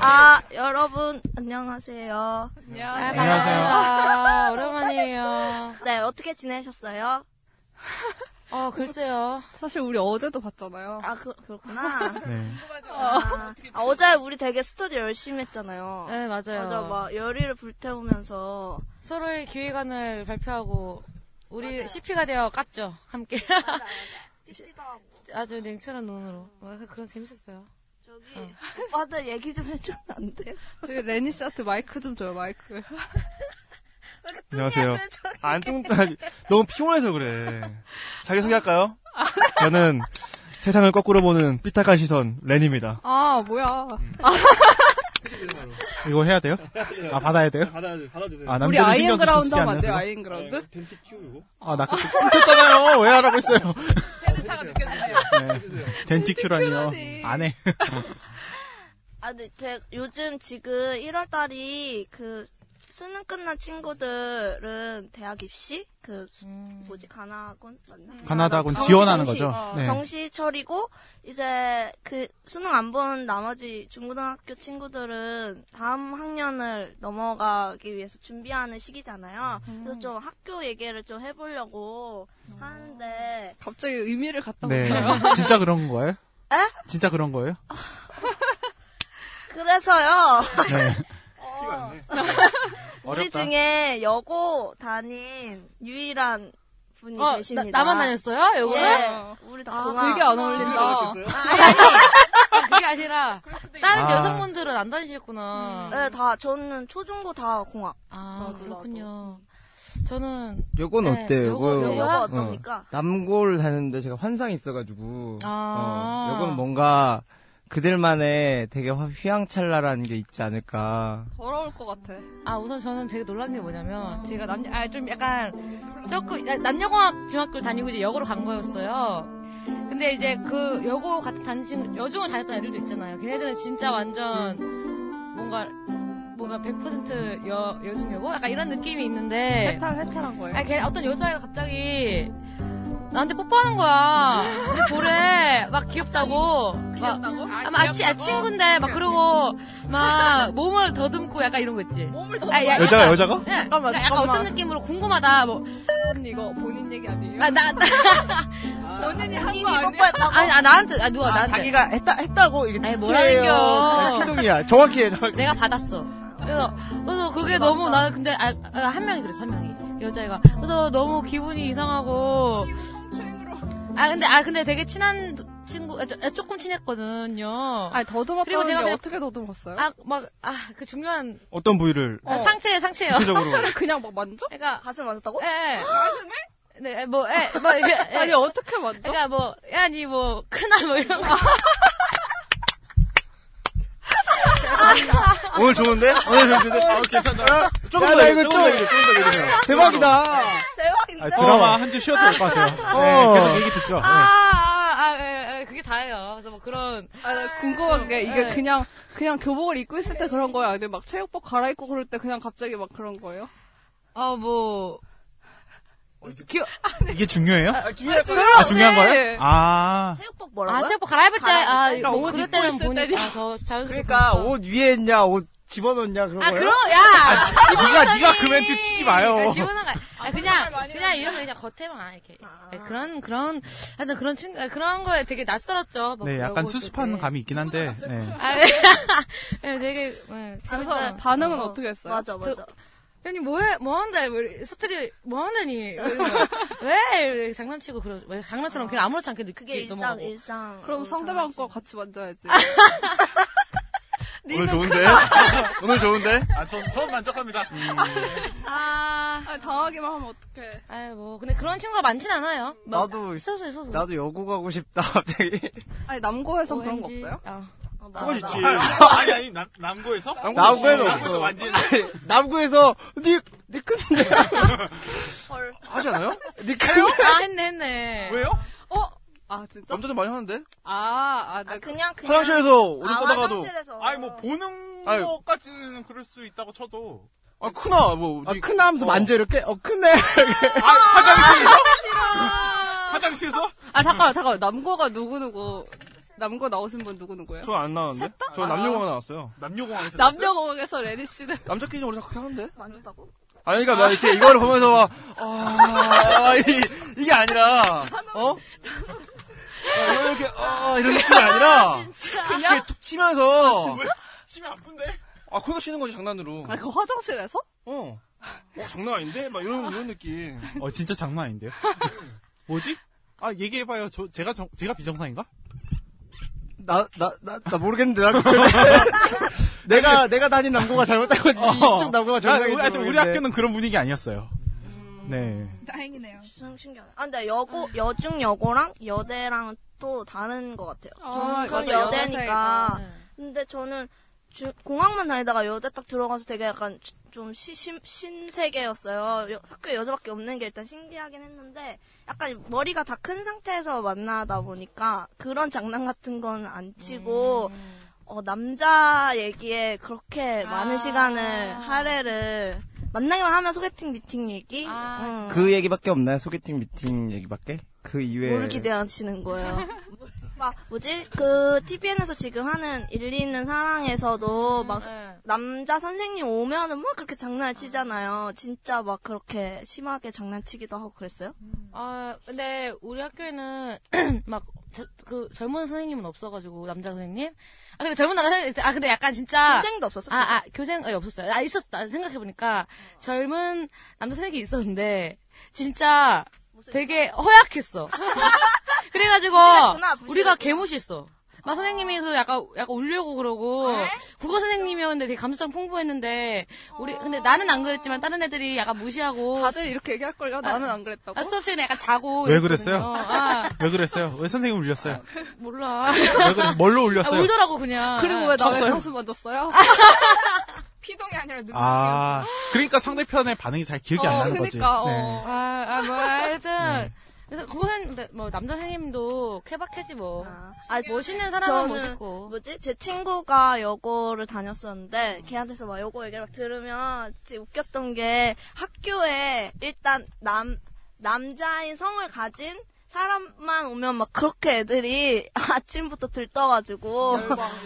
아 여러분 안녕하세요. 안녕하세요. 오랜만이에요. 네 어떻게 지내셨어요? 어, 글쎄요. 사실 우리 어제도 봤잖아요. 아 그, 그렇구나. 네. 아, 아, 어제 우리 되게 스터디 열심히 했잖아요. 네, 맞아요. 맞아, 막 열의를 불태우면서 서로의 기획안을 발표하고, 우리 CP가 되어 깠죠. 함께. 아 주 냉철한 눈으로. 와, 그런 재밌었어요. 저기 오빠들 얘기 좀 해주면 안 돼요? 저기 레니 씨한테 마이크 좀 줘요, 마이크. 안녕하세요. 안 뚱, 아니, 너무 피곤해서 그래. 자기 소개할까요? 저는 세상을 거꾸로 보는 삐딱한 시선, 렌입니다. 아, 뭐야. 이거 해야 돼요? 아, 받아야 돼요? 받아주세요. 받아주세요. 아, 우리 신경 그라운드 하면 안? 돼요? 아이엔 그라운드? 덴티 큐 이거? 아, 나 그때 끊겼잖아요. 왜 하라고 했어요? 차가 느껴지네요. 네. 덴티큐라니요. 안 해. 아, 근데 제, 요즘 지금 1월 달이 그 수능 끝난 친구들은 대학 입시 그 수- 음. 뭐지 가나군 맞나? 가나다군 정시, 지원하는 정시. 거죠. 어, 네. 정시철이고 이제 그 수능 안 본 나머지 중고등학교 친구들은 다음 학년을 넘어가기 위해서 준비하는 시기잖아요. 그래서 좀 학교 얘기를 좀 해보려고 하는데 갑자기 의미를 갖다 네. 붙여요. 진짜 그런 거예요? 에? 진짜 그런 거예요? 그래서요. 네. 어, 우리 어렵다. 중에 여고 다닌 유일한 분이 어, 계십니다. 나, 나만 다녔어요? 요거는? 예. 우리 다 아, 공학. 되게 안 어울린다. 아니, 아니. 그게 아니라, 다른 아. 여성분들은 안 다니셨구나. 네, 다 저는 초중고 다 공학. 아, 나도, 그렇군요. 저는, 요건 네, 어때요? 요거, 요거, 요거? 어, 어떻습니까? 남고를 다녔는데 제가 환상이 있어가지고 아. 어, 요거는 뭔가 그들만의 되게 화- 휘황찬란한 게 있지 않을까. 더러울 것 같아. 아, 우선 저는 되게 놀란 게 뭐냐면, 제가 남녀, 아, 좀 약간, 조금, 아, 남녀공학 중학교를 다니고 이제 여고로 간 거였어요. 근데 이제 그 여고 같이 친구, 여중을 다녔던 애들도 있잖아요. 걔네들은 진짜 완전, 뭔가, 뭔가 100% 여, 여중 여고? 약간 이런 느낌이 있는데, 해탈, 해탈한 거예요. 아, 걔 어떤 여자애가 갑자기, 나한테 뽀뽀하는 거야. 근데 보래. 막 귀엽다고. 막, 아, 막 아, 치, 아, 친구인데, 막 그러고, 막 몸을 더듬고 약간 이런 거 있지. 몸을 더. 아, 야, 여자가, 약간- 여자가? 네. 잠깐만, 약간 잠깐만. 어떤 느낌으로 궁금하다. 뭐, 언니 이거 본인 얘기 아니에요? 아, 나, 나, 본인이 한 거 아니야? 뽀뽀했다고? 아니, 아, 나한테, 아, 누가, 나한테. 자기가 했다 했다고 이게 아니, 특채예요. 뭐라는겨. 희동이야. 정확히 해. 정확히. 내가 받았어. 그래서, 그래서 그게 너무, 나는 근데, 아, 아, 한 명이 그랬어, 한 명이. 여자애가. 그래서 너무 기분이 이상하고. 아, 근데, 아, 근데 되게 친한 친구, 아, 저- 아, 조금 친했거든요. 아니, 더듬었다는 그리고 제가 게 그냥- 어떻게 더듬었어요? 아, 막, 아, 그 중요한, 어떤 부위를 아, 상체에, 상체요. 차를 그냥 막 만져? 그러니까, 가슴 만졌다고? 예, 예. 네, 뭐, 예, 뭐, 이게, 예. 아니, 어떻게 만져? 그러니까 뭐, 야, 니 뭐, 크나, 뭐, 이런 거. 오늘 좋은데? 오늘 좋은데? 아, 괜찮다. 조금 야, 더, 이거 조금 더 좀- 조금 더 얘기해요. 대박이다. 대박인데? 아, 드라마 한 주 쉬어도 될것 같아요. 네, 어. 계속 얘기 듣죠. 아, 네. 아, 아, 예, 예, 그게 다예요. 그래서 뭐 그런, 아, 나 궁금한 게 이게 네. 그냥 그냥 교복을 입고 있을 때 그런 거야. 근데 막 체육복 갈아입고 그럴 때 그냥 갑자기 막 그런 거예요? 어, 뭐, 기, 이게 중요해요? 아, 아, 중요한 거예요? 아, 체육복 아, 뭐라고요? 체육복 갈아입을 때, 갈아입을 아, 때? 뭐, 옷 그럴 입고 때는 있을 보니, 때냐? 아, 더 자연스럽게. 그러니까 보니까. 옷 위에 있냐, 옷 집어넣냐 그런 아, 거예요? 그럼, 야! 네가, 네가 그 멘트 치지 마요. 그러니까 집어넣은 거, 아, 아, 그냥 그냥 이런 거 그냥 겉에만 이렇게 네, 그런 그런 하여튼 그런 친구 아, 그런 거에 되게 낯설었죠. 뭐 네, 약간 수습한 때. 감이 있긴 한데. 네. 아, 네. 네, 되게 네, 그래서 재밌어요. 반응은 어. 어떻게 했어요? 맞아, 맞아. 아니 뭐해 뭐 스트리 뭐하느니 이러는 거야. 왜 이렇게 장난치고 그러 왜 장난처럼 그냥 아무렇지 않게 느끼게 그게 일상, 넘어가고. 일상. 그럼 상대방 거 같이 만져야지. 오늘 좋은데? 오늘 좋은데? 아, 전, 전 만족합니다. 아, 아니, 당하기만 하면 어떡해. 아이 뭐 근데 그런 친구가 많진 않아요. 막 나도 소소해 소소. 나도 여고 가고 싶다 갑자기. 아니, 남고에서 그런 거. 없어요? 어. 그거 있지. 아니, 아니, 남, 남고에서? 남고에도 남고에서 없어. 완전. 남고에서 니 니 큰데. 헐. 하지 않아요? 니 큰데. 아 했네 했네. 왜요? 어? 아, 진짜? 남자들 많이 하는데? 아, 아, 아, 네. 그냥, 그냥. 화장실에서 오줌 아, 싸다가도. 화장실에서. 아니, 뭐, 보는 아유. 것까지는 그럴 수 있다고 쳐도. 아, 크나, 뭐. 아, 니- 큰 하면서 만져 이렇게. 어 크네. 아, 화장실에서? 화장실에서? 아, 잠깐만, 잠깐만. 남고가 누구누구. 남고 나오신 분 누구 누구예요? 저 안 나왔는데? 저 남녀공학 나왔어요. 남녀공항에서. 남녀공학에서 레니 씨는. 남자 끼리 원래 그렇게 하는데? 만졌다고? 아니, 그니까, 나 이렇게 이거를 보면서 막, 아, 이, 이게 아니라, 어? 어, 이렇게, 아, 이런 느낌이 아니라, 그냥 툭 치면서, 치면 아픈데? 아, 거기서 치는 거지, 장난으로. 아, 그 화장실에서? 어. 어, 장난 아닌데? 막 이런, 이런 느낌. 어, 진짜 장난 아닌데요? 뭐지? 아, 얘기해봐요. 저, 제가 정, 제가 비정상인가? 나 나 나 나 모르겠는데 나 내가 내가 다닌 남고가 잘못된 건지 이쪽 남고가 아, 정상인지 우리, 하여튼 우리. 학교는 그런 분위기 아니었어요. 네. 다행이네요. 좀 신기하네. 아, 근데 여고, 여중 여고랑 여대랑 또 다른 것 같아요. 아, 저는 맞아, 여대니까. 네. 근데 저는 주- 공학만 다니다가 여대 딱 들어가서 되게 약간 주- 좀 시, 신, 신세계였어요. 여- 학교에 여자밖에 없는 게 일단 신기하긴 했는데 약간 머리가 다 큰 상태에서 만나다 보니까 그런 장난 같은 건 안 치고 어, 남자 얘기에 그렇게 많은 아. 시간을 할애를 만나기만 하면 소개팅 미팅 얘기 아, 응. 그 얘기밖에 없나요? 소개팅 미팅 얘기밖에? 그 이외에 뭘 기대하시는 거예요? 막 뭐지 그 TVN에서 지금 하는 일리 있는 사랑에서도 막 네. 남자 선생님 오면은 막 그렇게 장난을 치잖아요. 진짜 막 그렇게 심하게 장난치기도 하고 그랬어요? 아, 근데 우리 학교에는 막 그 젊은 선생님은 없어가지고 남자 선생님. 아 근데 젊은 남자 선생님 있- 아 근데 약간 진짜 선생도 없었어? 아, 아 교생 아, 없었어요. 아 있었다 생각해 보니까 젊은 남자 선생님이 있었는데 진짜 되게 허약했어. 그래가지고 부실했구나, 부실했구나. 우리가 개무시했어. 막 선생님이 그 약간 약간 울려고 그러고 국어 선생님이었는데 되게 감수성 풍부했는데 우리 근데 나는 안 그랬지만 다른 애들이 약간 무시하고 다들 이렇게 얘기할 걸요? 나는 안 그랬다고. 아, 수업 시간에 약간 자고 왜. 그랬어요? 아, 왜 그랬어요? 왜 선생님 울렸어요? 몰라. 왜 그래? 뭘로 아, 울렸어요? 울더라고 그냥. 그리고 왜 나의 쳤어요? 가슴 만졌어요? 피동이 아니라 눈동이었어. 아, 그러니까 상대편의 반응이 잘 기억이 안 어, 나는 거지. 그니까, 어. 네. 아, 아, 뭐, 하여튼. 네. 그래서 그거는 뭐 남자 선생님도 케바케지 뭐. 아, 아, 멋있는 사람은 멋있고. 뭐지? 제 친구가 여고를 다녔었는데 걔한테서 막 여고 얘기를 막 들으면 진짜 웃겼던 게 학교에 일단 남 남자인 성을 가진 사람만 오면 막 그렇게 애들이 아침부터 들떠가지고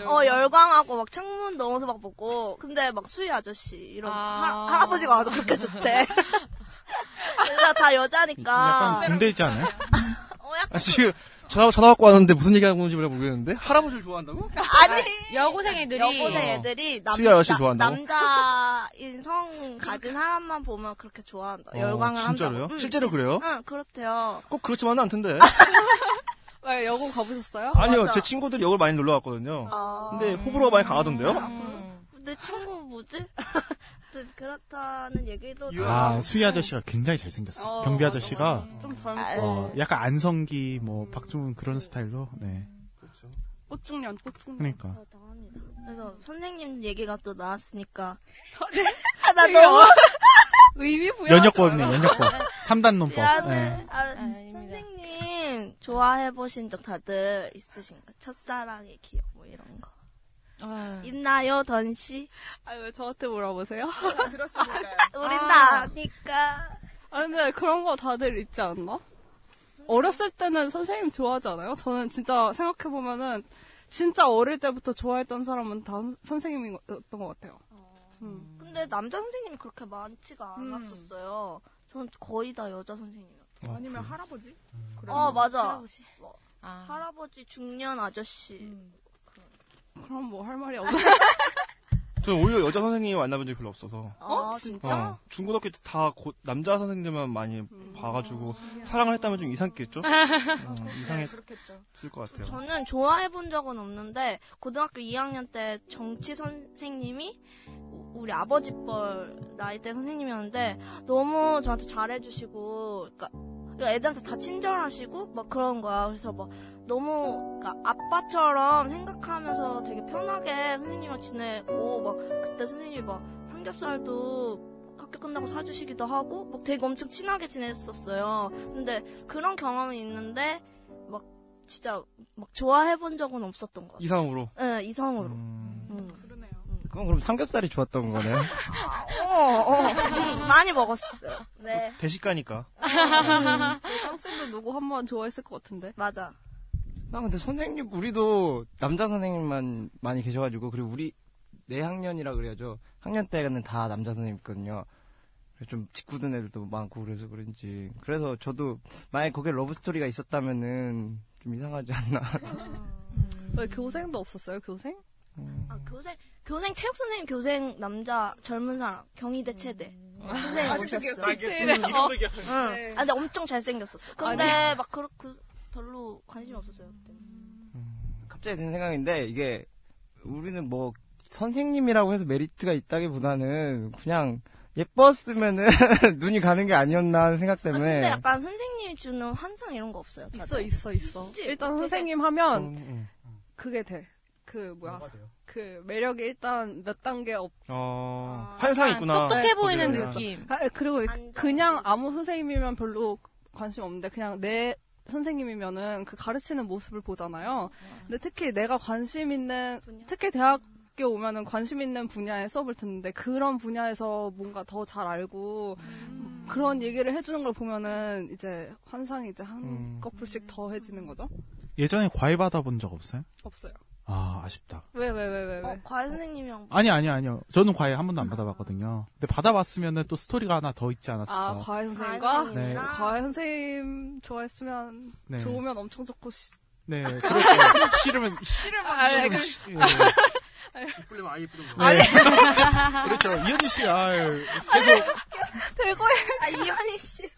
어 열광하고 막 창문 넘어서 막 보고 근데 막 수희 아저씨 이런 아. 할, 할아버지가 와도 그렇게 좋대. 그래서 다 여자니까. 약간 군대 있지 않아요? 어, 약간 아, 지금 전화, 전화 받고 왔는데 무슨 얘기 하는 건지 모르겠는데? 할아버지를 좋아한다고? 아니 여고생 애들이. 여고생 애들이 남, 아저씨 나- 좋아한다고? 남자인 성 가진 사람만 보면 그렇게 좋아한다. 어, 열광을 진짜로요? 한다고. 응, 실제로 그래요? 응, 그렇대요. 꼭 그렇지만은 않던데. 왜 여고 가보셨어요? 아니요, 맞아. 제 친구들이 여기 많이 놀러 왔거든요. 아, 근데 호불호가 많이 강하던데요? 음. 내 친구 뭐지? 아무튼 그렇다는 얘기도 아, 수희 아저씨가 굉장히 잘생겼어. 어, 경비 아저씨가, 맞아. 좀 젊고 아, 어, 약간 안성기, 뭐, 박중훈 그런 스타일로, 네. 꽃중년, 꽃중년. 그러니까. 그렇다고 합니다. 그래서 선생님 얘기가 또 나왔으니까 네. 아, 나 너무 의미 부여. 연역법이네, 연역법. 3단 논법. 미안해. 네. 아. 선생님 좋아해 보신 적 다들 있으신가? 첫사랑의 기억 뭐 이런 거 아, 있나요, 던 씨? 아, 왜 저한테 물어보세요? 우린 아. 다 아니까. 아, 근데 그런 거 다들 있지 않나? 어렸을 때는 선생님 좋아하지 않아요? 저는 진짜 생각해보면은, 진짜 어릴 때부터 좋아했던 사람은 다 선- 선생님이었던 것 같아요. 음. 근데 남자 선생님이 그렇게 많지가 음. 않았었어요. 전 거의 다 여자 선생님이었어요. 아니면 할아버지? 어, 맞아. 할아버지. 뭐, 아. 할아버지, 중년 아저씨. 음. 그럼 뭐 할 말이 없네. 저는 오히려 여자 선생님 만나본 적이 별로 없어서. 아, 진짜? 어, 중고등학교 때 다 남자 선생님들만 많이 봐가지고 사랑을 했다면 좀 이상했겠죠? 어, 이상했을 것 같아요. 저는 좋아해본 적은 없는데 고등학교 2학년 때 정치 선생님이 우- 우리 아버지 뻘 나이대 선생님이었는데 너무 저한테 잘해주시고 그러니까 그러니까 애들한테 다 친절하시고 막 그런 거야. 그래서 막 너무 그러니까 아빠처럼 생각하면서 되게 편하게 선생님이랑 지내고 막 그때 선생님이 막 삼겹살도 학교 끝나고 사주시기도 하고 막 되게 엄청 친하게 지냈었어요. 근데 그런 경험이 있는데 막 진짜 막 좋아해 본 적은 없었던 것 같아요. 이상으로. 네, 이성으로. 음. 그건 그럼 삼겹살이 좋았던 거네요. 어, 어. 많이 먹었어요. 네. 대식가니까. 짱씨도 누구 한 번 좋아했을 것 같은데. 맞아. 나 근데 선생님 우리도 남자 선생님만 많이 계셔가지고 그리고 우리 내 학년이라 그래야죠. 학년 때는 다 남자 선생님 있거든요. 좀 짓궂은 애들도 많고 그래서 그런지 그래서 저도 만약 에 거기에 러브 스토리가 있었다면은 좀 이상하지 않나. 왜 교생도 없었어요, 교생? 아, 교생, 교생, 체육 선생님 교생 남자 젊은 사람. 경희대 체대. 선생님 아직도 오셨어요. 기억해. 응. 어. 응. 아, 근데 엄청 잘생겼었어. 근데 아니. 막 그, 그, 별로 관심이 없었어요. 그때. 갑자기 드는 생각인데 이게 우리는 뭐 선생님이라고 해서 메리트가 있다기보다는 그냥 예뻤으면은 눈이 가는 게 아니었나 하는 생각 근데 때문에 약간 선생님이 주는 환상 이런 거 없어요. 있어, 다들? 있어, 있어. 그치? 일단 되게- 선생님 하면 음. 그게 돼. 그 뭐야? 그 매력이 일단 몇 단계 없. 어, 환상이 있구나. 똑똑해 보이는 그래요. 느낌. 아, 그리고 그냥 아무 선생님이면 별로 관심 없는데 그냥 내 선생님이면은 그 가르치는 모습을 보잖아요. 근데 특히 내가 관심 있는 특히 대학교 오면은 관심 있는 분야의 수업을 듣는데 그런 분야에서 뭔가 더 잘 알고 그런 얘기를 해주는 걸 보면은 이제 환상이 이제 한 음. 커플씩 더해지는 거죠. 예전에 과외 받아본 적 없어요? 없어요. 아, 아쉽다. 왜 왜 왜 왜 왜? 어, 과외 선생님이랑. 아니, 아니, 아니요. 저는 과외 한 번도 안 받아봤거든요. 근데 받아봤으면은 또 스토리가 하나 더 있지 않았을까. 아, 과외 선생님과? 네. 과외 선생님 좋아했으면, 네. 좋으면 엄청 좋고, 시, 네, 그렇죠. 싫으면, 싫으면, 아, 네, 그, 예. 이쁘려면 아예 이쁘던 네. 그렇죠. 이현희 씨, 아유, 계속. 대거에. 아, 이현희 씨.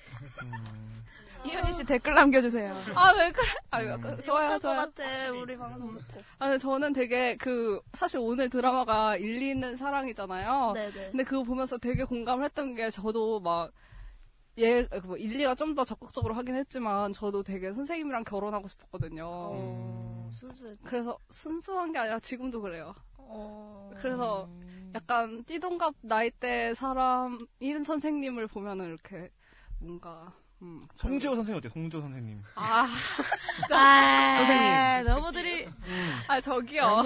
이현희 씨 댓글 남겨주세요. 아, 왜 그래? 아, 그, 좋아요, 것 좋아요. 같아, 우리 방송 듣고. 아, 근데 저는 되게 그, 사실 오늘 드라마가 일리 있는 사랑이잖아요. 네네. 근데 그거 보면서 되게 공감을 했던 게 저도 막, 얘, 그 뭐, 일리가 좀 더 적극적으로 하긴 했지만, 저도 되게 선생님이랑 결혼하고 싶었거든요. 어, 순수해. 그래서 순수한 게 아니라 지금도 그래요. 어. 그래서 약간 띠동갑 나이대 사람인 선생님을 보면은 이렇게 뭔가 음. 송재호 선생님 어때요? 송재호 선생님. 아 아, 선생님. 너무 들이. 아 저기요.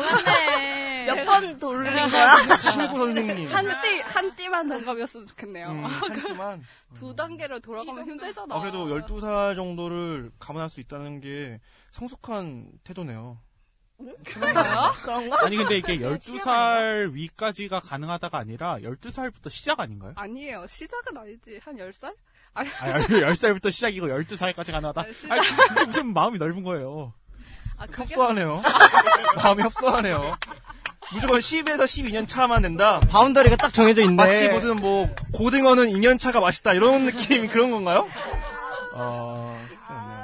몇 번 돌린 거야? 신구 선생님. 한 띠 한 띠만 동갑이었으면 좋겠네요. 음, 한 띠만. 두 단계로 돌아가면 힘들잖아. 아, 그래도 12살 정도를 감안할 수 있다는 게 성숙한 태도네요. 그런가요? 그런가? 아니, 근데 이게 12살 위까지가 가능하다가 아니라 12살부터 시작 아닌가요? 아니에요. 시작은 아니지. 한 10살? 아니 10살부터 시작이고 12살까지 가능하다. 그게 무슨 마음이 넓은 거예요. 아, 그게 협소하네요. 마음이 협소하네요. 무조건 10에서 12년 차만 된다. 바운더리가 딱 정해져 있네. 마치 무슨 뭐 고등어는 2년 차가 맛있다 이런 느낌 그런 건가요? 어.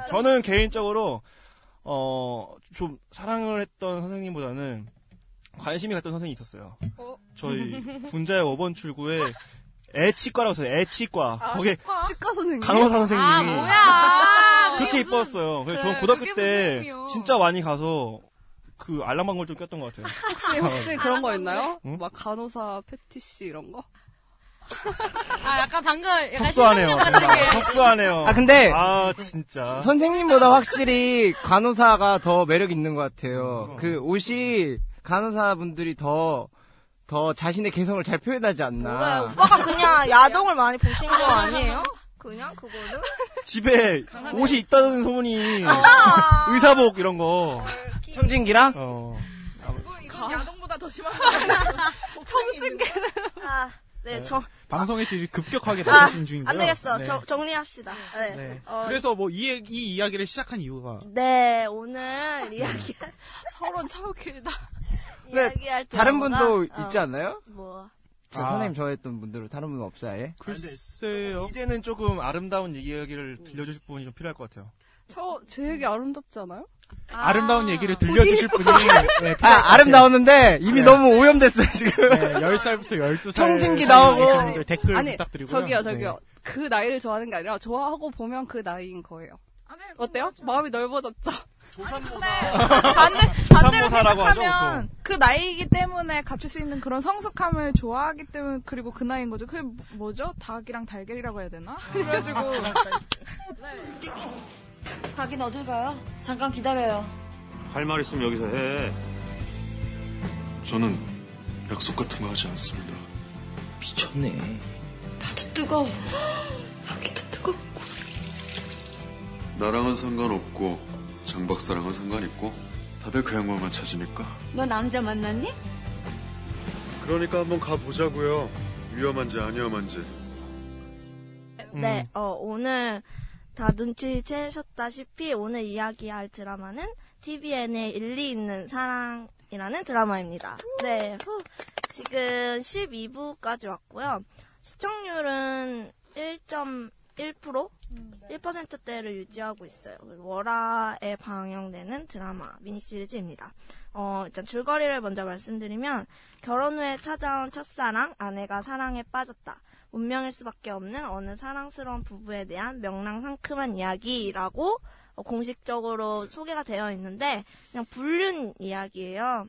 저는 개인적으로 어 좀 사랑을 했던 선생님보다는 관심이 갔던 선생님이 있었어요. 어? 저희 군자의 5번 출구에 애치과라고 있어요. 애치과. 아, 거기에 치과? 치과 선생님. 간호사 선생님이 아, 뭐야. 그렇게 무슨- 이뻤어요. 그래서 그래, 저는 고등학교 때. 진짜 많이 가서 그 알랑방울 좀 꼈던 것 같아요. 혹시 혹시 그런 거 있나요? 응? 막 간호사 패티시 이런 거? 아, 약간 방금 약간 게. 협소하네요. 아 근데 아 진짜. 선생님보다 확실히 간호사가 더 매력 있는 것 같아요. 그 옷이 간호사분들이 더, 더 자신의 개성을 잘 표현하지 않나. 오빠가 그냥 야동을 많이 보신 거 아니에요? 그냥 그거는? 집에 옷이 있다는 소문이 아. 의사복 이런 거. 청진기랑? 어. 이건 야동보다 더 심한 청진기. 아, 네, 정, 방송의 질이 급격하게 아, 낮아진 중인데요. 안 되겠어. 네. 정, 정리합시다. 네. 네. 어, 그래서 뭐이 이 이야기를 시작한 이유가 네, 오늘 이야기, 서론 참 길다. 이야기할 때. 다른 분도 있지 않나요? 뭐. 저 아. 선생님 좋아했던 분들은 다른 분은 없어요, 아예? 글쎄요. 이제는 조금 아름다운 이야기를 들려주실 분이 좀 필요할 것 같아요. 저, 제 얘기 아름답지 않아요? 아 름다운 얘기를 들려주실 분이 네, 필요할 아, 같아요. 아름다우는데 이미 네. 너무 오염됐어요, 지금. 네, 10살부터 12살 청진기 나오고. 분들 댓글 아니, 부탁드리고요. 저기요, 저기요. 네. 그 나이를 좋아하는 게 아니라 좋아하고 보면 그 나이인 거예요. 어때요? 마음이 넓어졌죠? 반대, 반대로 조산모사라고 하죠, 생각하면 그 나이이기 때문에 갖출 수 있는 그런 성숙함을 좋아하기 때문에 그리고 그 나이인 거죠. 그게 뭐- 뭐죠? 닭이랑 달걀이라고 해야 되나? 그래가지고 가긴 어딜 가요? 잠깐 기다려요. 할 말 있으면 여기서 해. 저는 약속 같은 거 하지 않습니다. 미쳤네. 나도 뜨거워. 여기도 뜨거워. 나랑은 상관없고 장 박사랑은 상관 있고 다들 그 양반만 찾으니까. 너 남자 만났니? 그러니까 한번 가보자고요. 위험한지 안 위험한지. 네, 어, 오늘 다 눈치채셨다시피 오늘 이야기할 드라마는 TVN의 일리 있는 사랑이라는 드라마입니다. 네, 후, 지금 12부까지 왔고요. 시청률은 1.1%? 1%대를 유지하고 있어요. 월화에 방영되는 드라마 미니 시리즈입니다. 어, 일단 줄거리를 먼저 말씀드리면 결혼 후에 찾아온 첫사랑, 아내가 사랑에 빠졌다. 운명일 수밖에 없는 어느 사랑스러운 부부에 대한 명랑상큼한 이야기라고 어, 공식적으로 소개가 되어 있는데 그냥 불륜 이야기예요.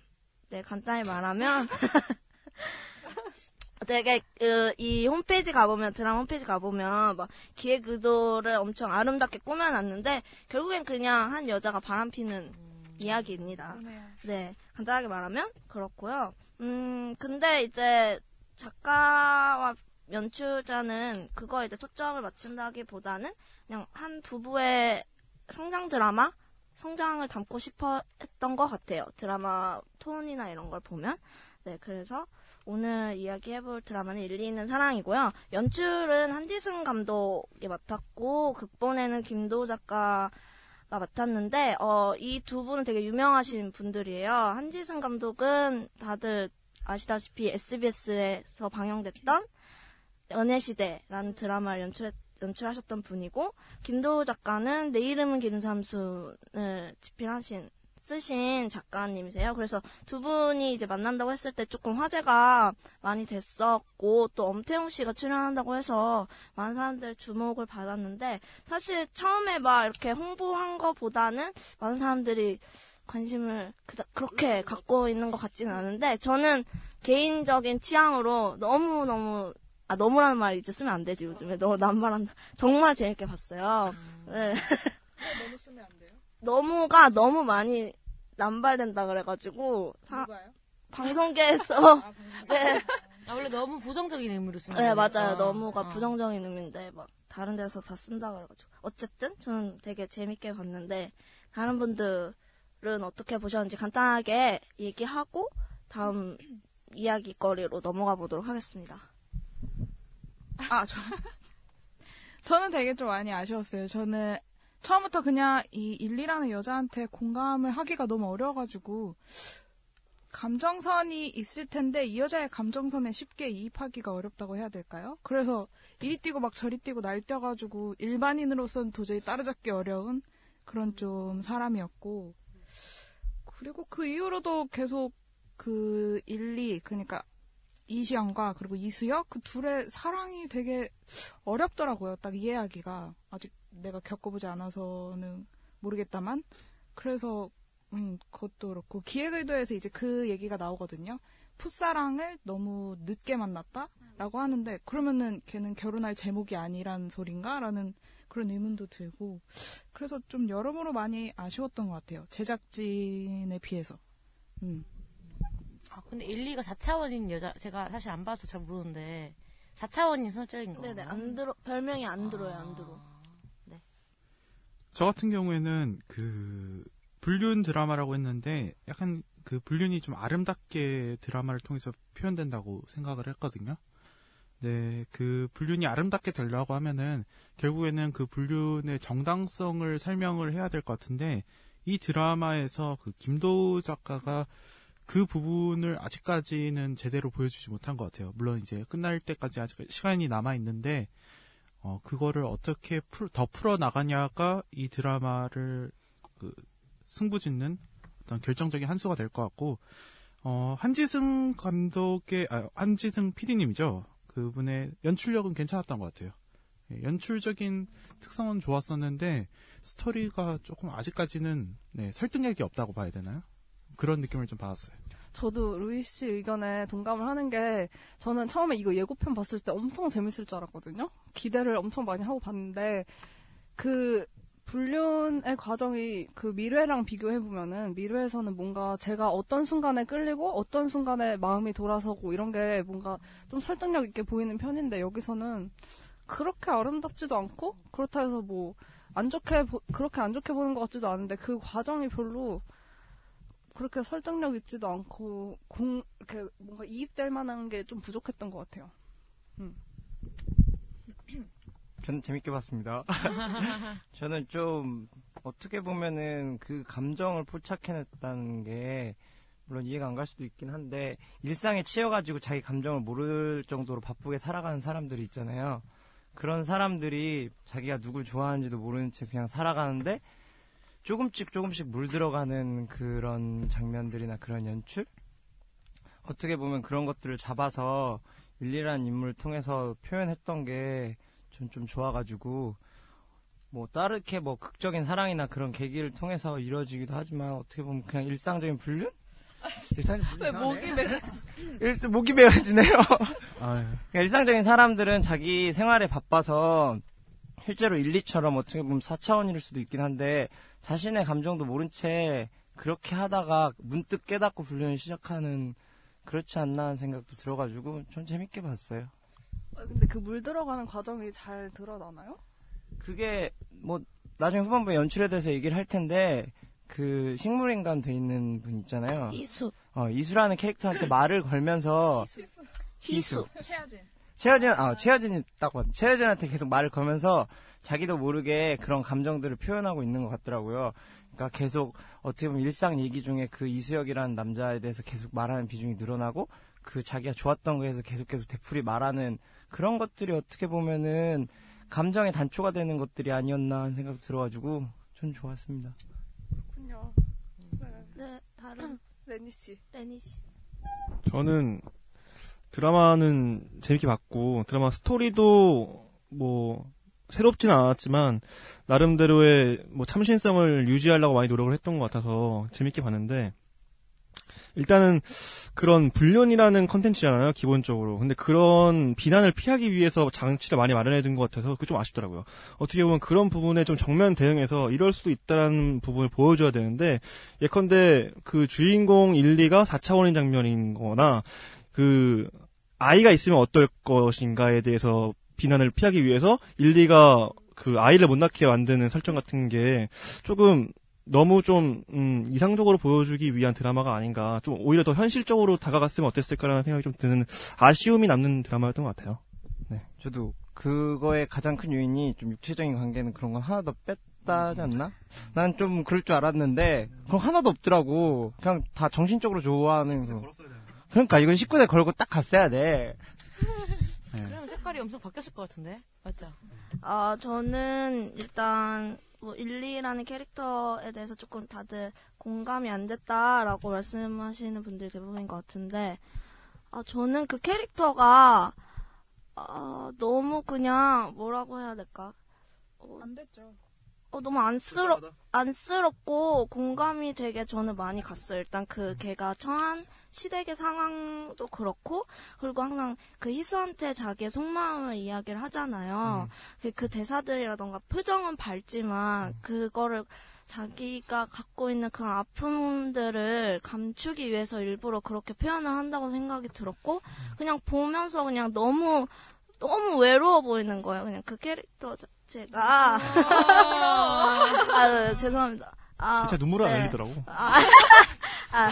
네, 간단히 말하면 되게 그, 이 홈페이지 가보면 드라마 홈페이지 가보면 막 기획 의도를 엄청 아름답게 꾸며놨는데 결국엔 그냥 한 여자가 바람피는 이야기입니다. 네, 간단하게 말하면 그렇고요. 음, 근데 이제 작가와 연출자는 그거에 이제 초점을 맞춘다기보다는 그냥 한 부부의 성장 드라마? 성장을 담고 싶어 했던 것 같아요. 드라마 톤이나 이런 걸 보면. 네, 그래서 오늘 이야기해볼 드라마는 일리 있는 사랑이고요. 연출은 한지승 감독이 맡았고, 극본에는 김도 작가가 맡았는데, 어, 이 두 분은 되게 유명하신 분들이에요. 한지승 감독은 다들 아시다시피 SBS에서 방영됐던 연애시대라는 드라마를 연출, 연출하셨던 분이고, 김도우 작가는 내 이름은 김삼순을 집필하신, 쓰신 작가님이세요. 그래서 두 분이 이제 만난다고 했을 때 조금 화제가 많이 됐었고, 또 엄태웅 씨가 출연한다고 해서 많은 사람들 주목을 받았는데, 사실 처음에 막 이렇게 홍보한 거보다는 많은 사람들이 관심을 그다- 그렇게 갖고 있는 것 같지는 않은데, 저는 개인적인 취향으로 너무 너무 아 너무라는 말 이제 쓰면 안 되지 요즘에 너무 남말한다 정말 재밌게 봤어요. 네. 너무. 너무가 너무 많이 남발된다 그래가지고 사- 누가요? 방송계에서 네. 아, 원래 너무 부정적인 의미로 쓰는 네 거예요. 맞아요 어, 너무가 어. 부정적인 의미인데 막 다른 데서 다 쓴다 그래가지고 어쨌든 저는 되게 재밌게 봤는데 다른 분들은 어떻게 보셨는지 간단하게 얘기하고 다음 이야기거리로 넘어가 보도록 하겠습니다. 아, 저, 저는 되게 좀 많이 아쉬웠어요. 저는 처음부터 그냥 이 일리라는 여자한테 공감을 하기가 너무 어려워가지고, 감정선이 있을 텐데, 이 여자의 감정선에 쉽게 이입하기가 어렵다고 해야 될까요? 그래서 이리 뛰고 막 저리 뛰고 날뛰어가지고, 일반인으로서는 도저히 따라잡기 어려운 그런 좀 사람이었고, 그리고 그 이후로도 계속 그 일리, 그러니까 이시영과 그리고 이수혁 그 둘의 사랑이 되게 어렵더라고요. 딱 이해하기가 아직 내가 겪어보지 않아서는 모르겠다만 그래서 음 그것도 그렇고 기획 의도에서 이제 그 얘기가 나오거든요. 풋사랑을 너무 늦게 만났다라고 하는데 그러면은 걔는 결혼할 제목이 아니란 소린가라는 그런 의문도 들고 그래서 좀 여러모로 많이 아쉬웠던 것 같아요. 제작진에 비해서. 음. 아, 근데 일리가 4차원인 여자, 제가 사실 안 봐서 잘 모르는데, 4차원인 설정인 거예요? 네네 안 들어 별명이 안 들어요 안 들어. 저 같은 경우에는 그 불륜 드라마라고 했는데 약간 그 불륜이 좀 아름답게 드라마를 통해서 표현된다고 생각을 했거든요. 네, 그 불륜이 아름답게 되려고 하면은 결국에는 그 불륜의 정당성을 설명을 해야 될 것 같은데 이 드라마에서 그 김도우 작가가 그 부분을 아직까지는 제대로 보여주지 못한 것 같아요. 물론 이제 끝날 때까지 아직 시간이 남아 있는데 어 그거를 어떻게 풀, 더 풀어 나가냐가 이 드라마를 그 승부짓는 어떤 결정적인 한 수가 될 것 같고 어 한지승 감독의 아 한지승 PD님이죠. 그분의 연출력은 괜찮았던 것 같아요. 예, 연출적인 특성은 좋았었는데 스토리가 조금 아직까지는 네, 설득력이 없다고 봐야 되나요? 그런 느낌을 좀 받았어요. 저도 루이 씨 의견에 동감을 하는 게 저는 처음에 이거 예고편 봤을 때 엄청 재밌을 줄 알았거든요. 기대를 엄청 많이 하고 봤는데 그 불륜의 과정이 그 미래랑 비교해 보면은 미래에서는 뭔가 제가 어떤 순간에 끌리고 어떤 순간에 마음이 돌아서고 이런 게 뭔가 좀 설득력 있게 보이는 편인데 여기서는 그렇게 아름답지도 않고 그렇다 해서 뭐 안 좋게 보- 그렇게 안 좋게 보는 것 같지도 않은데 그 과정이 별로 그렇게 설득력 있지도 않고 공 이렇게 뭔가 이입될 만한 게 좀 부족했던 것 같아요. 음. 저는 재밌게 봤습니다. 저는 좀 어떻게 보면은 그 감정을 포착해냈다는 게 물론 이해가 안 갈 수도 있긴 한데 일상에 치여가지고 자기 감정을 모를 정도로 바쁘게 살아가는 사람들이 있잖아요. 그런 사람들이 자기가 누굴 좋아하는지도 모르는 채 그냥 살아가는데 조금씩 조금씩 물들어가는 그런 장면들이나 그런 연출? 어떻게 보면 그런 것들을 잡아서 일리란 인물을 통해서 표현했던 게 전 좀 좋아가지고 뭐 다르게 뭐 극적인 사랑이나 그런 계기를 통해서 이루어지기도 하지만 어떻게 보면 그냥 일상적인 불륜? 일상적인 왜 목이 매? 일스 목이 메어지네요. 아유. 그러니까 일상적인 사람들은 자기 생활에 바빠서 실제로 일리처럼 어떻게 보면 4차원일 수도 있긴 한데 자신의 감정도 모른 채 그렇게 하다가 문득 깨닫고 불륜을 시작하는 그렇지 않나 하는 생각도 들어가지고 전 재밌게 봤어요. 아, 근데 그 물 들어가는 과정이 잘 드러나나요? 그게 뭐 나중에 후반부에 연출에 대해서 얘기를 할 텐데 그 식물인간 돼 있는 분 있잖아요. 이수. 어, 이수라는 캐릭터한테 말을 걸면서 희수. 최하진. 최하진, 아, 최하진이 딱 봤, 최하진한테 계속 말을 걸면서 자기도 모르게 그런 감정들을 표현하고 있는 것 같더라고요. 그러니까 계속 어떻게 보면 일상 얘기 중에 그 이수혁이라는 남자에 대해서 계속 말하는 비중이 늘어나고 그 자기가 좋았던 거에서 계속 계속 되풀이 말하는 그런 것들이 어떻게 보면은 감정의 단초가 되는 것들이 아니었나 하는 생각 들어가지고 전 좋았습니다. 그렇군요. 네, 다른 레니 씨. 레니 씨. 저는 드라마는 재밌게 봤고 드라마 스토리도 뭐 새롭지는 않았지만 나름대로의 뭐 참신성을 유지하려고 많이 노력을 했던 것 같아서 재밌게 봤는데 일단은 그런 불륜이라는 컨텐츠잖아요 기본적으로. 근데 그런 비난을 피하기 위해서 장치를 많이 마련해 둔 것 같아서 그게 좀 아쉽더라고요. 어떻게 보면 그런 부분에 좀 정면 대응해서 이럴 수도 있다는 부분을 보여줘야 되는데 예컨대 그 주인공 1, 2가 4차원인 장면인 거나 그 아이가 있으면 어떨 것인가에 대해서 비난을 피하기 위해서 1, 2가 그 아이를 못 낳게 만드는 설정 같은 게 조금 너무 좀 음, 이상적으로 보여주기 위한 드라마가 아닌가 좀 오히려 더 현실적으로 다가갔으면 어땠을까라는 생각이 좀 드는 아쉬움이 남는 드라마였던 것 같아요. 네. 저도 그거의 가장 큰 요인이 좀 육체적인 관계는 그런 건 하나 더 뺐다지 않나? 난 좀 그럴 줄 알았는데 그건 하나도 없더라고. 그냥 다 정신적으로 좋아하는 거. 그러니까 이건 19대 걸고 딱 갔어야 돼. 그러면 색깔이 엄청 바뀌었을 것 같은데 맞죠? 아, 저는 일단 뭐 일리라는 캐릭터에 대해서 조금 다들 공감이 안 됐다라고 말씀하시는 분들이 대부분인 것 같은데 아, 저는 그 캐릭터가 아, 너무 그냥 뭐라고 해야 될까? 안 됐죠. 어, 너무 안쓰러, 안쓰럽고 공감이 되게 저는 많이 갔어요. 일단 그 걔가 처한 시댁의 상황도 그렇고, 그리고 항상 그 희수한테 자기의 속마음을 이야기를 하잖아요. 그, 그 대사들이라던가 표정은 밝지만, 그거를 자기가 갖고 있는 그런 아픔들을 감추기 위해서 일부러 그렇게 표현을 한다고 생각이 들었고, 그냥 보면서 그냥 너무, 너무 외로워 보이는 거예요. 그냥 그 캐릭터 자체가. 아, 네, 죄송합니다. 아, 진짜 눈물을 안 네. 흘리더라고. 아, 아.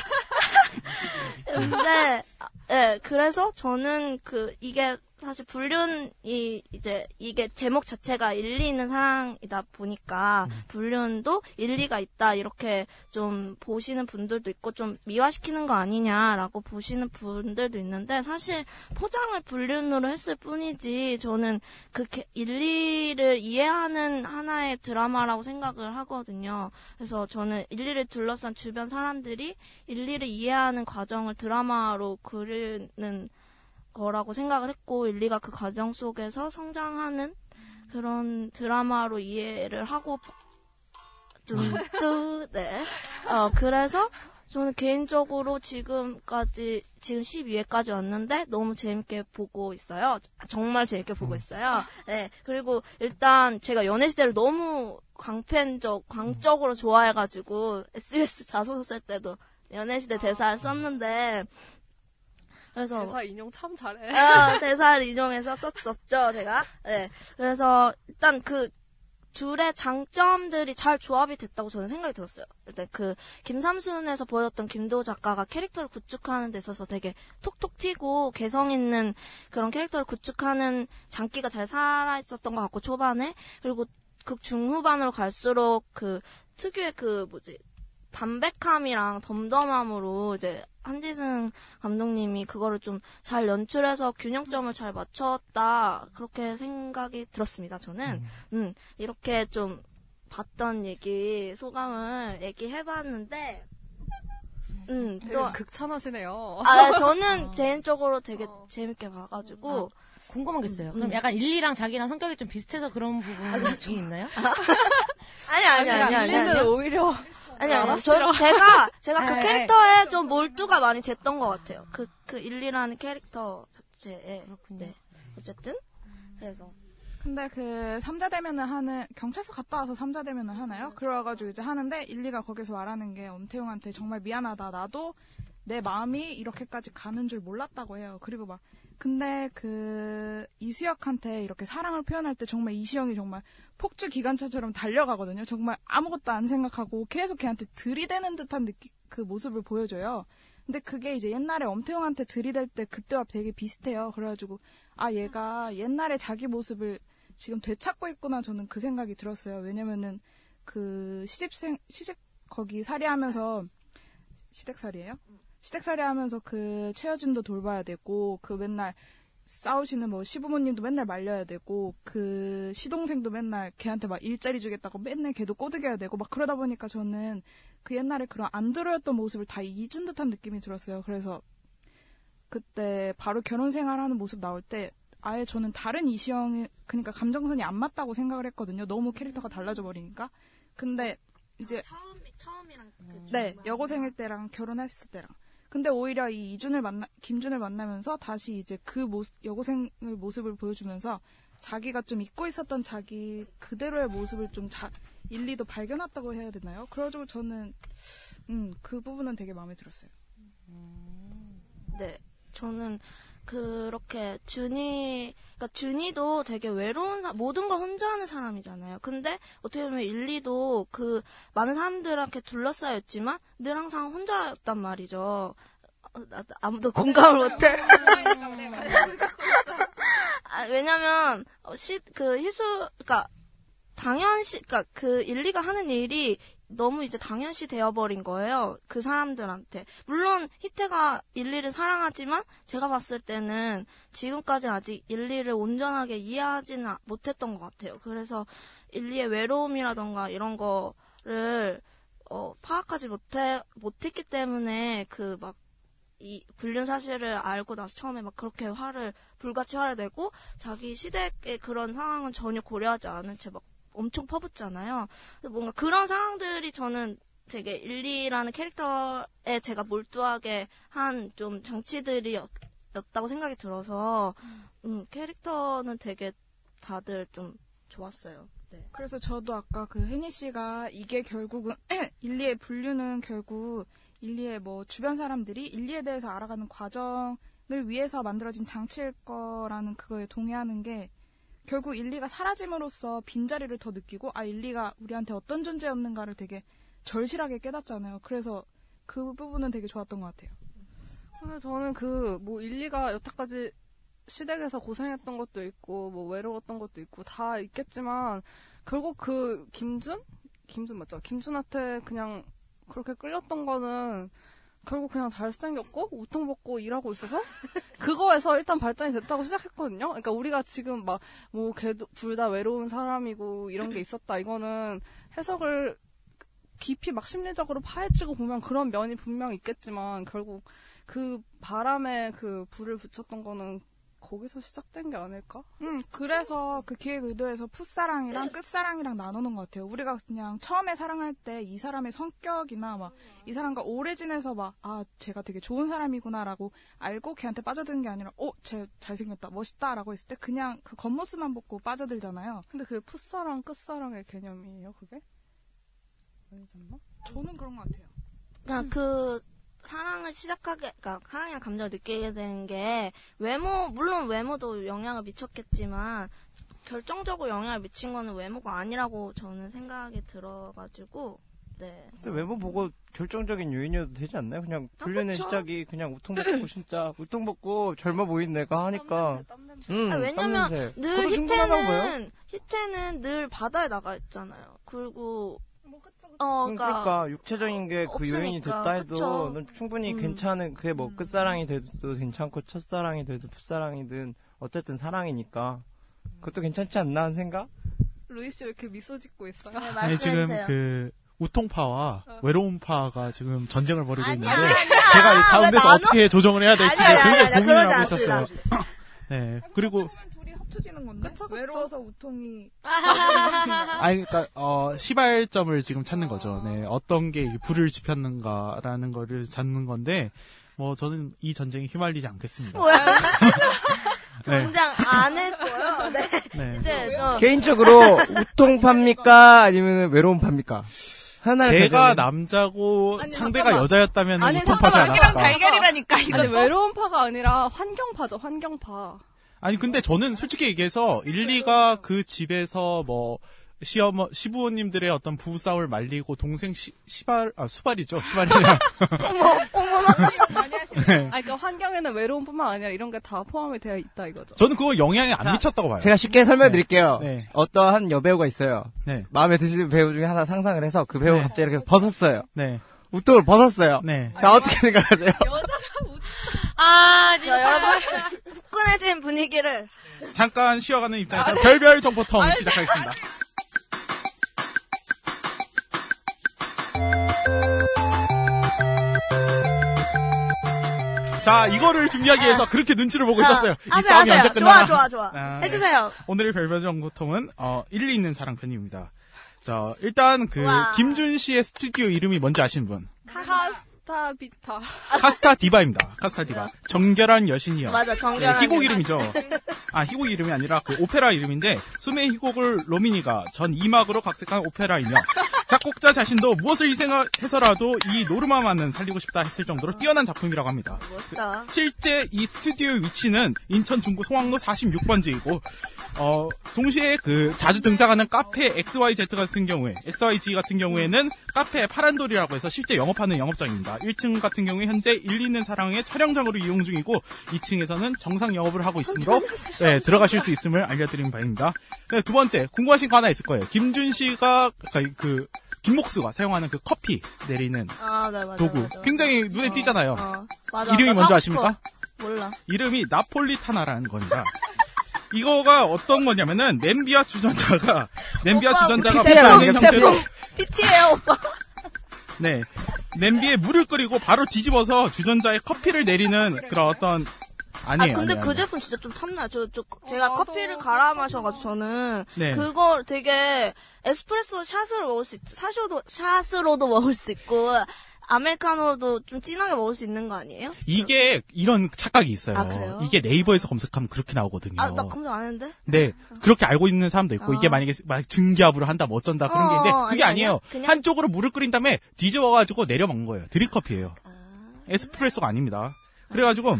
근데, 아, 네, 그래서 저는 그, 이게 사실 불륜이 이제 이게 제목 자체가 일리 있는 사랑이다 보니까 불륜도 일리가 있다 이렇게 좀 보시는 분들도 있고 좀 미화시키는 거 아니냐라고 보시는 분들도 있는데 사실 포장을 불륜으로 했을 뿐이지 저는 그 게- 일리를 이해하는 하나의 드라마라고 생각을 하거든요. 그래서 저는 일리를 둘러싼 주변 사람들이 일리를 이해하는 과정을 드라마로 그리는 거라고 생각을 했고 일리가 그 과정 속에서 성장하는 그런 드라마로 이해를 하고 뚱뚱 네. 어 그래서 저는 개인적으로 지금까지 지금 12회까지 왔는데 너무 재밌게 보고 있어요. 정말 재밌게 보고 있어요. 네. 그리고 일단 제가 연애시대를 너무 광팬적, 광적으로 좋아해가지고 SBS 자소서 쓸 때도 연애시대 대사를 썼는데 그래서 대사 인용 참 잘해. 아, 대사를 인용해서 썼었죠, 제가. 네. 그래서 일단 그 둘의 장점들이 잘 조합이 됐다고 저는 생각이 들었어요. 일단 그 김삼순에서 보여줬던 김도 작가가 캐릭터를 구축하는 데 있어서 되게 톡톡 튀고 개성 있는 그런 캐릭터를 구축하는 장기가 잘 살아 있었던 것 같고 초반에 그리고 극 중후반으로 갈수록 그 특유의 그 뭐지 담백함이랑 덤덤함으로 이제 한지승 감독님이 그거를 좀 잘 연출해서 균형점을 잘 맞췄다 그렇게 생각이 들었습니다. 저는 음, 이렇게 좀 봤던 얘기 소감을 얘기해봤는데 음, 되게 또 극찬하시네요. 아, 저는 개인적으로 되게 재밌게 봐가지고 궁금한 게 있어요. 그럼 음. 약간 일리랑 자기랑 성격이 좀 비슷해서 그런 부분이 있나요? 아니 아니 아니 아니 일리는 아니 오히려 아니 아니 알아, 저 싫어. 제가 제가 그 아니, 캐릭터에 좀 몰두가 많이 됐던 것 같아요. 그 그 일리라는 캐릭터 자체에 네 어쨌든 그래서 근데 그 삼자 대면을 하는 경찰서 갔다 와서 삼자 대면을 하나요? 그래가지고 이제 하는데 일리가 거기서 말하는 게 엄태웅한테 정말 미안하다. 나도 내 마음이 이렇게까지 가는 줄 몰랐다고 해요. 그리고 막 근데 그 이수혁한테 이렇게 사랑을 표현할 때 정말 이시영이 정말 폭주 기관차처럼 달려가거든요. 정말 아무것도 안 생각하고 계속 걔한테 들이대는 듯한 느낌 그 모습을 보여줘요. 근데 그게 이제 옛날에 엄태웅한테 들이댈 때 그때와 되게 비슷해요. 그래가지고 아 얘가 옛날에 자기 모습을 지금 되찾고 있구나 저는 그 생각이 들었어요. 왜냐면은 그 시집생 시집 거기 살이하면서 시댁살이에요? 시댁살이 하면서 그 최여진도 돌봐야 되고 그 맨날 싸우시는 뭐 시부모님도 맨날 말려야 되고 그 시동생도 맨날 걔한테 막 일자리 주겠다고 맨날 걔도 꼬드겨야 되고 막 그러다 보니까 저는 그 옛날에 그런 안 들어였던 모습을 다 잊은 듯한 느낌이 들었어요. 그래서 그때 바로 결혼 생활하는 모습 나올 때 아예 저는 다른 이시영이 그러니까 감정선이 안 맞다고 생각을 했거든요. 너무 캐릭터가 달라져 버리니까. 근데 이제 처음 처음이랑 그 네, 여고생일 때랑 결혼했을 때랑. 근데 오히려 이 이준을 만나, 김준을 만나면서 다시 이제 그 모습, 여고생의 모습을 보여주면서 자기가 좀 잊고 있었던 자기 그대로의 모습을 좀 자, 일리도 발견했다고 해야 되나요? 그래가지고 저는, 음, 그 부분은 되게 마음에 들었어요. 네, 저는 그렇게 준이, 그러니까 준이도 되게 외로운 사- 모든 걸 혼자 하는 사람이잖아요. 근데 어떻게 보면 일리도 그 많은 사람들한테 둘러싸여 있지만 늘 항상 혼자였단 말이죠. 아무도 공감을 못해. 아, 왜냐면 어, 시, 그 희수, 그러니까 당연시, 그러니까 그 일리가 하는 일이 너무 이제 당연시 되어버린 거예요. 그 사람들한테. 물론 희태가 일리를 사랑하지만 제가 봤을 때는 지금까지 아직 일리를 온전하게 이해하지는 아- 못했던 것 같아요. 그래서 일리의 외로움이라던가 이런 거를 어, 파악하지 못해 못했기 때문에 그 막 이 불륜 사실을 알고 나서 처음에 막 그렇게 화를 불같이 화를 내고 자기 시댁의 그런 상황은 전혀 고려하지 않은 채막 엄청 퍼붓잖아요. 뭔가 그런 상황들이 저는 되게 일리라는 캐릭터에 제가 몰두하게 한 좀 장치들이었다고 생각이 들어서 음, 캐릭터는 되게 다들 좀 좋았어요. 네. 그래서 저도 아까 그 혜니 씨가 이게 결국은 일리의 분류는 결국 일리의 뭐 주변 사람들이 일리에 대해서 알아가는 과정을 위해서 만들어진 장치일 거라는 그거에 동의하는 게 결국 일리가 사라짐으로써 빈자리를 더 느끼고 아 일리가 우리한테 어떤 존재였는가를 되게 절실하게 깨닫잖아요. 그래서 그 부분은 되게 좋았던 것 같아요. 근데 저는 그 뭐 일리가 여태까지 시댁에서 고생했던 것도 있고 뭐 외로웠던 것도 있고 다 있겠지만 결국 그 김준 김준 맞죠? 김준한테 그냥 그렇게 끌렸던 거는 결국 그냥 잘생겼고 우통 벗고 일하고 있어서 그거에서 일단 발전이 됐다고 시작했거든요. 그러니까 우리가 지금 막 뭐 걔도 둘 다 외로운 사람이고 이런 게 있었다 이거는 해석을 깊이 막 심리적으로 파헤치고 보면 그런 면이 분명 있겠지만 결국 그 바람에 그 불을 붙였던 거는 거기서 시작된 게 아닐까? 음, 그래서 그 기획 의도에서 풋사랑이랑 끝사랑이랑 나누는 것 같아요. 우리가 그냥 처음에 사랑할 때 이 사람의 성격이나 막 이 사람과 오래 지내서 막, 아, 제가 되게 좋은 사람이구나라고 알고 걔한테 빠져드는 게 아니라, 어, 쟤 잘생겼다, 멋있다라고 했을 때 그냥 그 겉모습만 보고 빠져들잖아요. 근데 그게 풋사랑 끝사랑의 개념이에요, 그게? 아니잖아? 저는 그런 것 같아요. 그냥 그 사랑을 시작하게, 그러니까 사랑이랑 감정을 느끼게 되는 게 외모, 물론 외모도 영향을 미쳤겠지만 결정적으로 영향을 미친 거는 외모가 아니라고 저는 생각이 들어가지고 네. 근데 외모 보고 결정적인 요인이어도 되지 않나요? 그냥 불륜의 그쵸. 시작이 그냥 우통 벗고 진짜 우통 벗고 젊어 보인 내가 하니까. 음, 아, 왜냐면 땀 냄새. 늘. 히트는 히트는 늘 바다에 나가 있잖아요. 그리고 어, 음, 그러니까, 그러니까 육체적인 게 그 요인이 됐다 해도 그쵸. 넌 충분히 음. 괜찮은 그게 뭐 끝사랑이 돼도 괜찮고 첫사랑이 돼도 풋사랑이든 어쨌든 사랑이니까 그것도 괜찮지 않나 하는 생각? 루이 씨 왜 이렇게 미소 짓고 있어요? 네, 아니, 지금 그 우통파와 외로움파가 지금 전쟁을 벌이고 있는데 제가 이 가운데서 어떻게 조정을 해야 될지 아니야, 아니야, 굉장히 아니야, 고민을 하고 있었어요. 네. 그리고 합쳐지는 건데? 외로워서 우통이. 아니, 그러니까 어 시발점을 지금 찾는 거죠. 네, 어떤 게이 불을 지폈는가라는 거를 찾는 건데, 뭐 저는 이 전쟁에 휘말리지 않겠습니다. 뭐야? 네. 전장 안 했고요. 네. 네. 이제 저 개인적으로 우통파입니까? 아니면 외로움파입니까? 하나를 제가 가져오면- 남자고 아니, 상대가 잠깐만. 여자였다면 아니, 우통 파지 잠깐만. 않았을까? 달걀이라니까, 이거. 아니, 외로움파가 아니라 환경 파죠, 환경 파. 아니 근데 저는 솔직히 얘기해서 일리가 그 집에서 뭐 시어머 시부모님들의 어떤 부부 싸움을 말리고 동생 시, 시발 아 수발이죠 시발이냐 네. 아니, 그러니까 환경에는 외로움뿐만 아니라 이런 게 다 포함이 되어 있다 이거죠. 저는 그거 영향이 안 미쳤다고 봐요. 제가 쉽게 설명드릴게요. 네. 어떠한 여배우가 있어요. 네. 마음에 드시는 배우 중에 하나 상상을 해서 그 배우가 갑자기 이렇게 벗었어요. 네. 우통을 벗었어요. 네. 자, 어떻게 생각하세요? 아, 진짜 여러분 후끈해진 분위기를 잠깐 쉬어가는 입장에서 별별 정보통 시작하겠습니다. 자, 이거를 준비하기 위해서 그렇게 눈치를 보고 있었어요. 이 하세요, 싸움이 하세요. 언제 끝나나. 좋아, 좋아, 좋아. 아, 해주세요. 오늘의 별별 정보통은 어, 일리 있는 사랑 편입니다. 자, 일단 그 우와. 김준 씨의 스튜디오 이름이 뭔지 아시는 분? Casta 비타. Casta Diva입니다. Casta Diva. 정결한 여신이요. 맞아, 정결한 네, 희곡 여신. 이름이죠. 아, 희곡 이름이 아니라 그 오페라 이름인데 수메의 희곡을 로마니가 전 이막으로 각색한 오페라이며 작곡자 자신도 무엇을 희생해서라도 이 노르마만은 살리고 싶다 했을 정도로 뛰어난 작품이라고 합니다. 멋있다. 실제 이 스튜디오의 위치는 인천 중구 송악로 46번지이고 어 동시에 그 자주 등장하는 카페 XYZ 같은 경우에 XYG 같은 경우에는 카페 파란돌이라고 해서 실제 영업하는 영업장입니다. 1층 같은 경우에 현재 일리 있는 사랑의 촬영장으로 이용 중이고 2층에서는 정상 영업을 하고 있으므로 네, 들어가실 수 있음을 알려드린 바입니다. 네, 두 번째 궁금하신 거 하나 있을 거예요. 김준 씨가 그 김목수가 사용하는 그 커피 내리는 아, 네, 맞아. 도구 맞아. 굉장히 눈에 띄잖아요. 어, 맞아. 이름이 나 뭔지 아십니까? 몰라. 이름이 나폴리타나라는 겁니다. 이거가 어떤 거냐면은 냄비와 주전자가 냄비와 오빠, 주전자가 제품, 형태로. PT예요, 오빠. 네 냄비에 물을 끓이고 바로 뒤집어서 주전자에 커피를 내리는 그런 어떤 아니에요. 아, 근데 아니에요, 그 아니에요. 제품 진짜 좀 탐나요. 저, 저, 제가 커피를 갈아 마셔가지고 저는 네. 그거 되게 에스프레소 샷으로 먹을 수 있, 샷으로도, 샷으로도 먹을 수 있고, 아메리카노로도 좀 진하게 먹을 수 있는 거 아니에요? 이게 이런 착각이 있어요. 아, 그래요? 이게 네이버에서 검색하면 그렇게 나오거든요. 아, 나 검색 안 했는데? 네, 그렇게 알고 있는 사람도 있고, 어. 이게 만약에 막 증기압으로 한다, 뭐 어쩐다, 그런 게 있는데, 어, 그게 아니. 아니 에요. 그냥- 한쪽으로 물을 끓인 다음에 뒤집어가지고 내려 먹는 거예요. 드립커피예요. 에스프레소가 아닙니다. 그래가지고,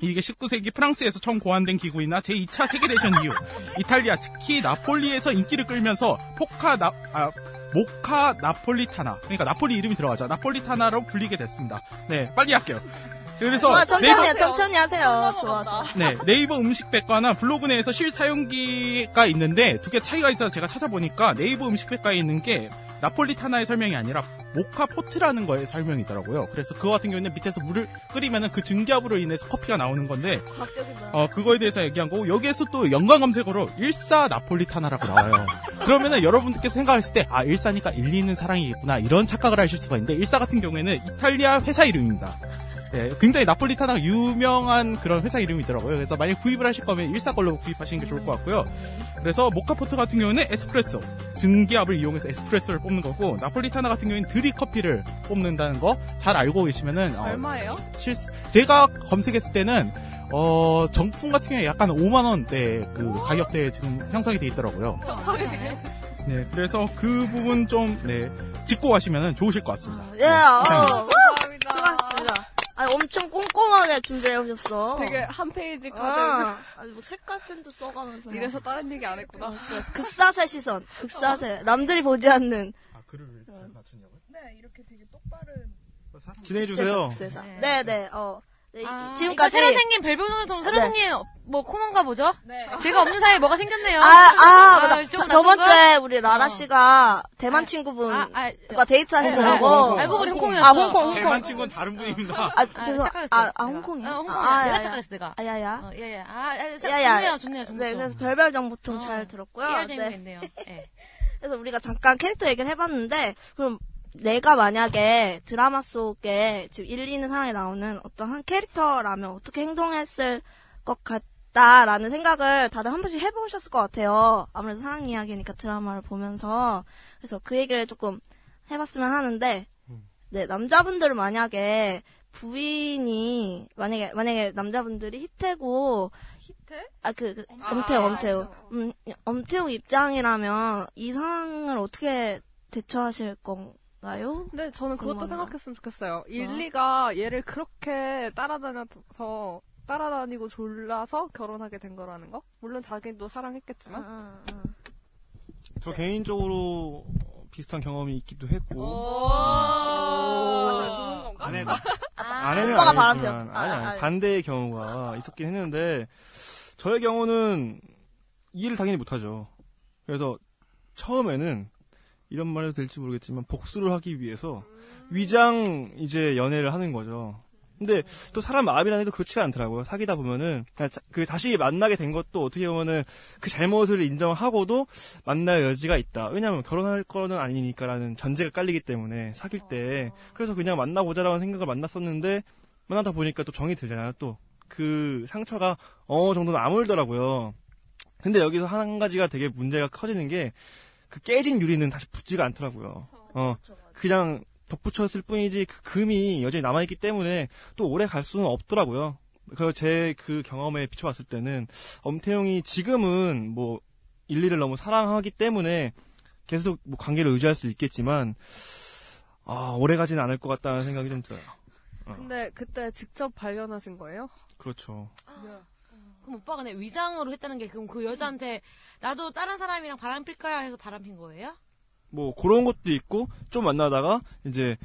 이게 19세기 프랑스에서 처음 고안된 기구이나 제2차 세계대전 이후, 이탈리아, 특히 나폴리에서 인기를 끌면서 포카 나, 아, 모카 나폴리타나. 그러니까 나폴리 이름이 들어가죠. 나폴리타나로 불리게 됐습니다. 네, 빨리 할게요. 그래서 와, 천천히, 네이버- 해, 천천히 하세요. 좋아, 좋아. 네, 네이버 음식백과나 블로그 내에서 실사용기가 있는데 두 개 차이가 있어서 제가 찾아보니까 네이버 음식백과에 있는 게 나폴리타나의 설명이 아니라 모카 포트라는 거의 설명이더라고요. 그래서 그거 같은 경우는 밑에서 물을 끓이면은 그 증기압으로 인해서 커피가 나오는 건데. 어, 그거에 대해서 얘기한 거고, 여기에서 또 연관 검색어로 일사 나폴리타나라고 나와요. 그러면은 여러분들께서 생각하실 때, 아, 일사니까 일리 있는 사랑이겠구나, 이런 착각을 하실 수가 있는데, 일사 같은 경우에는 이탈리아 회사 이름입니다. 네, 굉장히 나폴리타나가 유명한 그런 회사 이름이더라고요. 그래서 만약 구입을 하실 거면 일사 걸로 구입하시는 게 좋을 것 같고요. 그래서 모카포트 같은 경우는 에스프레소, 증기압을 이용해서 에스프레소를 뽑는 거고, 나폴리타나 같은 경우에는 드립커피를 뽑는다는 거 잘 알고 계시면은, 어, 얼마예요? 실, 제가 검색했을 때는 어 정품 같은 경우에 약간 5만 원대 그 가격대에 지금 형성이 돼 있더라고요. 네, 그래서 그 부분 좀 네, 짚고 가시면 좋으실 것 같습니다. 예, 어. 감사합니다. 수고하셨습니다. 아니, 엄청 꼼꼼하게 준비해 오셨어. 되게 한 페이지 가득. 아, 아주 뭐 색깔 펜도 써가면서. 이래서 다른 얘기 안 했구나. 극사세 시선, 극사세. 남들이 보지 않는. 네, 이렇게 되게 똑바른. 진행해 주세요. 극세사. 네, 네, 어. 네, 아, 지금까지. 새로 생긴 별풍선 새로 네. 생긴 뭐 코너인가 보죠? 제가 없는 사이에 뭐가 생겼네요. 아, 아, 맞다. 좀 저번 낯선 주에? 우리 라라 씨가 대만 친구분과 데이트 하시더라고. 아, 알고, 보니 홍콩이었어. 아, 홍콩, 홍콩. 대만 친구는 다른 분입니다. 아, 아, 죄송. 아, 아. 홍콩이야? 아, 홍콩이야. 아, 내가 야, 착각했어, 내가. 아, 야, 야. 어, 예, 예. 아, 아, 사- 야, 야. 좋네요, 좋네요, 좋네요. 네, 그래서 별별 정보통 잘 들었고요. 네. 재미있네요. 예. 그래서 우리가 잠깐 캐릭터 얘기를 해봤는데, 그럼 내가 만약에 드라마 속에 지금 1, 2는 사랑에 나오는 어떤 한 캐릭터라면 어떻게 행동했을 것 같다라는 생각을 다들 한 번씩 해보셨을 것 같아요. 아무래도 사랑 이야기니까 드라마를 보면서. 그래서 그 얘기를 조금 해봤으면 하는데, 네, 남자분들은 만약에 부인이, 만약에, 만약에 남자분들이 희태고, 히트? 아, 그, 그 아, 엄태웅, 알죠. 엄태웅. 음, 엄태웅 입장이라면 이 상황을 어떻게 대처하실 건 가요? 근데 저는 그것도 궁금하네요. 생각했으면 좋겠어요. 일리가 얘를 그렇게 따라다녀서 따라다니고 졸라서 결혼하게 된 거라는 거? 물론 자기도 사랑했겠지만. 아, 저 개인적으로 비슷한 경험이 있기도 했고. 맞아요. 좋은 건가? 아내가 아, 아내는 오빠가 아니지만 바람피웠- 아니, 아, 아니 아. 반대의 경우가 있었긴 했는데 저의 경우는 이해를 당연히 못하죠. 그래서 처음에는 이런 말해도 될지 모르겠지만 복수를 하기 위해서 위장 이제 연애를 하는 거죠. 근데 또 사람 마음이라는 게또 그렇지가 않더라고요. 사귀다 보면은 그 다시 만나게 된 것도 어떻게 보면은 그 잘못을 인정하고도 만날 여지가 있다. 왜냐하면 결혼할 거는 아니니까라는 전제가 깔리기 때문에 사귈 때 그래서 그냥 만나보자라는 생각을 만났었는데 만나다 보니까 또 정이 들잖아요. 또 그 상처가 어느 정도는 아물더라고요. 근데 여기서 한 가지가 되게 문제가 커지는 게 그 깨진 유리는 다시 붙지가 않더라고요. 어, 그냥 덧붙였을 뿐이지 그 금이 여전히 남아있기 때문에 또 오래 갈 수는 없더라고요. 그래서 제 그 경험에 비춰봤을 때는 엄태웅이 지금은 뭐 일리를 너무 사랑하기 때문에 계속 뭐 관계를 유지할 수 있겠지만 아 오래 가지는 않을 것 같다는 생각이 좀 들어요. 어, 근데 그때 직접 발견하신 거예요? 그렇죠. 그럼 오빠가 내 위장으로 했다는 게 그럼 그 여자한테 나도 다른 사람이랑 바람 필까요? 해서 바람 핀 거예요? 뭐 그런 것도 있고 좀 만나다가 이제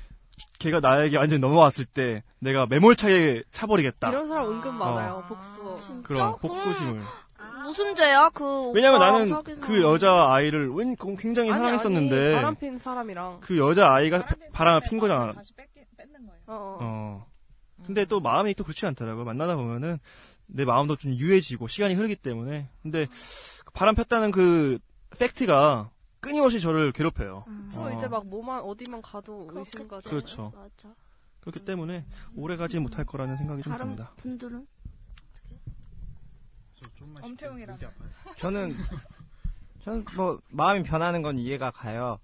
걔가 나에게 완전히 넘어왔을 때 내가 매몰차게 차버리겠다. 이런 사람 은근 어. 많아요. 복수. 그런 복수심을. 무슨 죄야? 그 왜냐면 오빠 나는 사귄 그 여자 아이를 웬- 굉장히 아니, 사랑했었는데 아니, 바람 핀 사람이랑. 그 여자 아이가 바람을 핀 거잖아. 어, 어. 어. 근데 또 마음이 또 그렇지 않더라고요. 만나다 보면은 내 마음도 좀 유해지고 시간이 흐르기 때문에. 근데 바람 폈다는 그 팩트가 끊임없이 저를 괴롭혀요. 저 어. 이제 막 뭐만 어디만 가도 의심 가죠. 그렇죠. 맞아. 그렇기 때문에 오래 가지 못할 거라는 생각이 좀 듭니다. 분들은? 엄태웅이랑. 저는 저는 뭐 마음이 변하는 건 이해가 가요.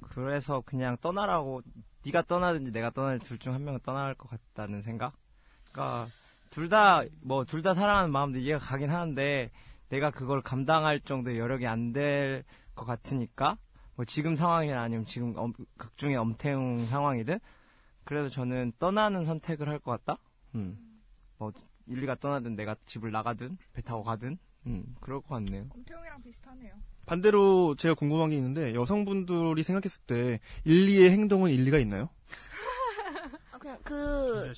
그래서 그냥 떠나라고 네가 떠나든지 내가 떠나든지 둘 중 한 명은 떠날 것 같다는 생각. 그러니까 둘 다 뭐 둘 다 사랑하는 마음도 이해가 가긴 하는데 내가 그걸 감당할 정도의 여력이 안 될 것 같으니까 뭐 지금 상황이나 아니면 지금 엄- 극중의 엄태웅 상황이든 그래도 저는 떠나는 선택을 할 것 같다. 음. 뭐 일리가 떠나든 내가 집을 나가든 배 타고 가든 음, 그럴 것 같네요. 엄태웅이랑 비슷하네요. 반대로 제가 궁금한 게 있는데 여성분들이 생각했을 때 일리의 행동은 일리가 있나요? 아, 그냥 그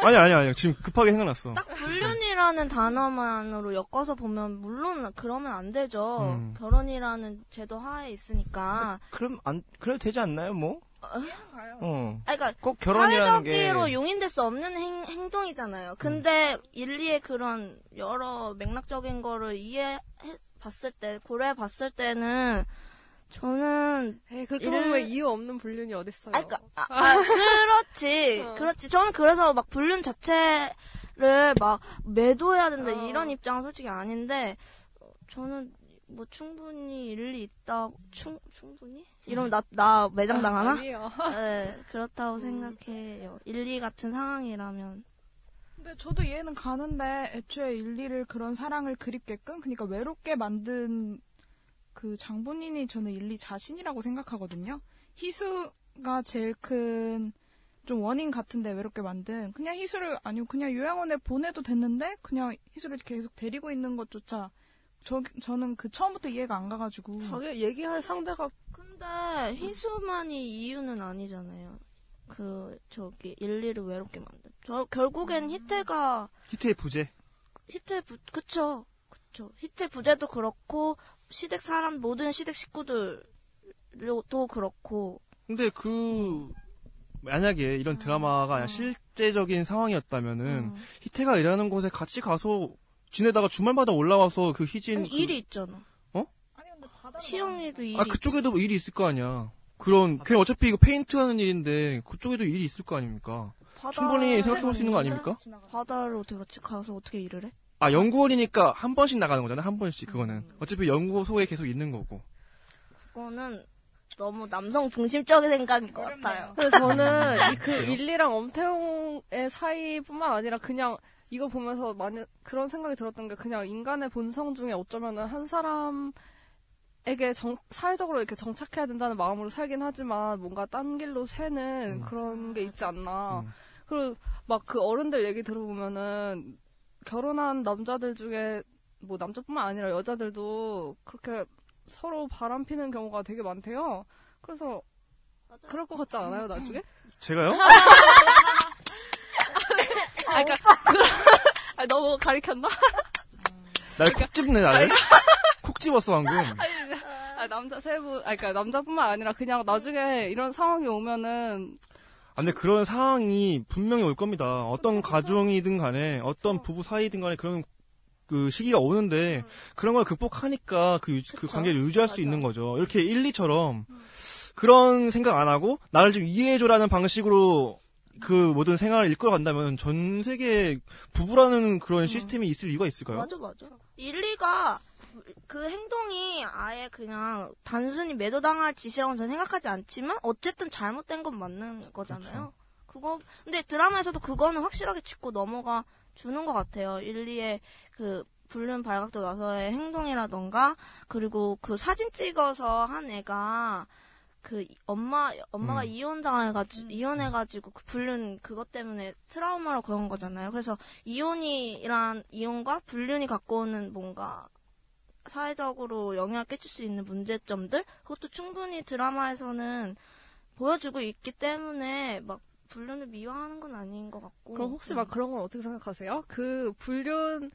아니 아니 아니 지금 급하게 생각났어. 딱 불륜이라는 단어만으로 엮어서 보면 물론 그러면 안 되죠. 음. 결혼이라는 제도 하에 있으니까. 그럼 안 그래도 되지 않나요, 뭐? 어. 아, 그러니까 꼭 결혼이라는 게 사회적으로 용인될 수 없는 행, 행동이잖아요. 근데 일리의 그런 여러 맥락적인 거를 이해해 봤을 때 고려해 봤을 때는 저는 에이, 그렇게 이를- 보면 이유 없는 불륜이 어딨어요. 아, 그러니까, 아, 아, 그렇지. 어. 그렇지. 저는 그래서 막 불륜 자체를 막 매도해야 된다 어. 이런 입장은 솔직히 아닌데 어, 저는 뭐 충분히 일리 있다 충 충분히 이러면 나 나 매장 당하나? 네 그렇다고 생각해요. 일리 같은 상황이라면 근데 저도 이해는 가는데 애초에 일리를 그런 사랑을 그립게끔 그러니까 외롭게 만든 그 장본인이 저는 일리 자신이라고 생각하거든요. 희수가 제일 큰 좀 원인 같은데 외롭게 만든 그냥 희수를 아니면 그냥 요양원에 보내도 됐는데 그냥 희수를 계속 데리고 있는 것조차 저 저는 그 처음부터 이해가 안 가가지고 자기 얘기할 상대가 근데 희수만이 이유는 아니잖아요. 그 저기 일리를 외롭게 만든. 저 결국엔 희태가 히트의 부재. 희태 부 그쵸 그쵸 희태 부재도 그렇고 시댁 사람 모든 시댁 식구들도 그렇고 근데 그 만약에 이런 드라마가 아니라 실제적인 상황이었다면은 희태가 일하는 곳에 같이 가서 지내다가 주말마다 올라와서 그 희진 아니, 그- 일이 있잖아. 어? 시영이도 일이 아 그쪽에도 일이 있을 거 아니야. 그런 그냥 어차피 이거 페인트 하는 일인데 그쪽에도 일이 있을 거 아닙니까? 바다- 충분히 생각해 볼 수 있는 거 아닙니까? 바다를 어떻게 같이 가서 어떻게 일을 해? 아 연구원이니까 한 번씩 나가는 거잖아 한 번씩 그거는 어차피 연구소에 계속 있는 거고 그거는 너무 남성 중심적인 생각인 것 같아요. 근데 저는 이 그? 일리랑 엄태웅의 사이뿐만 아니라 그냥 이거 보면서 많이 그런 생각이 들었던 게 그냥 인간의 본성 중에 어쩌면은 한 사람 에게 정, 사회적으로 이렇게 정착해야 된다는 마음으로 살긴 하지만 뭔가 딴 길로 새는 그런 게 있지 않나. 그리고 막 그 어른들 얘기 들어보면은 결혼한 남자들 중에 뭐 남자뿐만 아니라 여자들도 그렇게 서로 바람 피는 경우가 되게 많대요. 그래서 그럴 것 같지 않아요, 나중에? 제가요? 아, 그러니까 그런- 아, 너무 가리켰나? 날 콕 집네 나를 콕 집었어 방금. 아니, 아, 남자 세부, 아, 그러니까 남자뿐만 아니라 그냥 나중에 이런 상황이 오면은 아, 근데 그런 상황이 분명히 올 겁니다. 어떤 가정이든 간에, 어떤 부부 사이든 간에 그런 그 시기가 오는데, 그런 걸 극복하니까 그, 유- 그 관계를 유지할 수 있는 거죠. 이렇게 1, 2처럼, 그런 생각 안 하고, 나를 좀 이해해줘라는 방식으로 그 모든 생활을 이끌어 간다면, 전 세계에 부부라는 그런 시스템이 있을 이유가 있을까요? 맞아 맞아. 일리가 그 행동이 아예 그냥 단순히 매도당할 짓이라고 저는 생각하지 않지만 어쨌든 잘못된 건 맞는 거잖아요. 그거 근데 드라마에서도 그거는 확실하게 짚고 넘어가 주는 것 같아요. 일리의 그 불륜 발각도 나서의 행동이라던가 그리고 그 사진 찍어서 한 애가 그 엄마 엄마가 음. 이혼 당해가지고 이혼해가지고 그 불륜 그것 때문에 트라우마로 그런 거잖아요. 그래서 이혼이란 이혼과 불륜이 갖고 오는 뭔가 사회적으로 영향을 끼칠 수 있는 문제점들 그것도 충분히 드라마에서는 보여주고 있기 때문에 막 불륜을 미화하는 건 아닌 것 같고. 그럼 혹시 막 그런 건 어떻게 생각하세요? 그 불륜을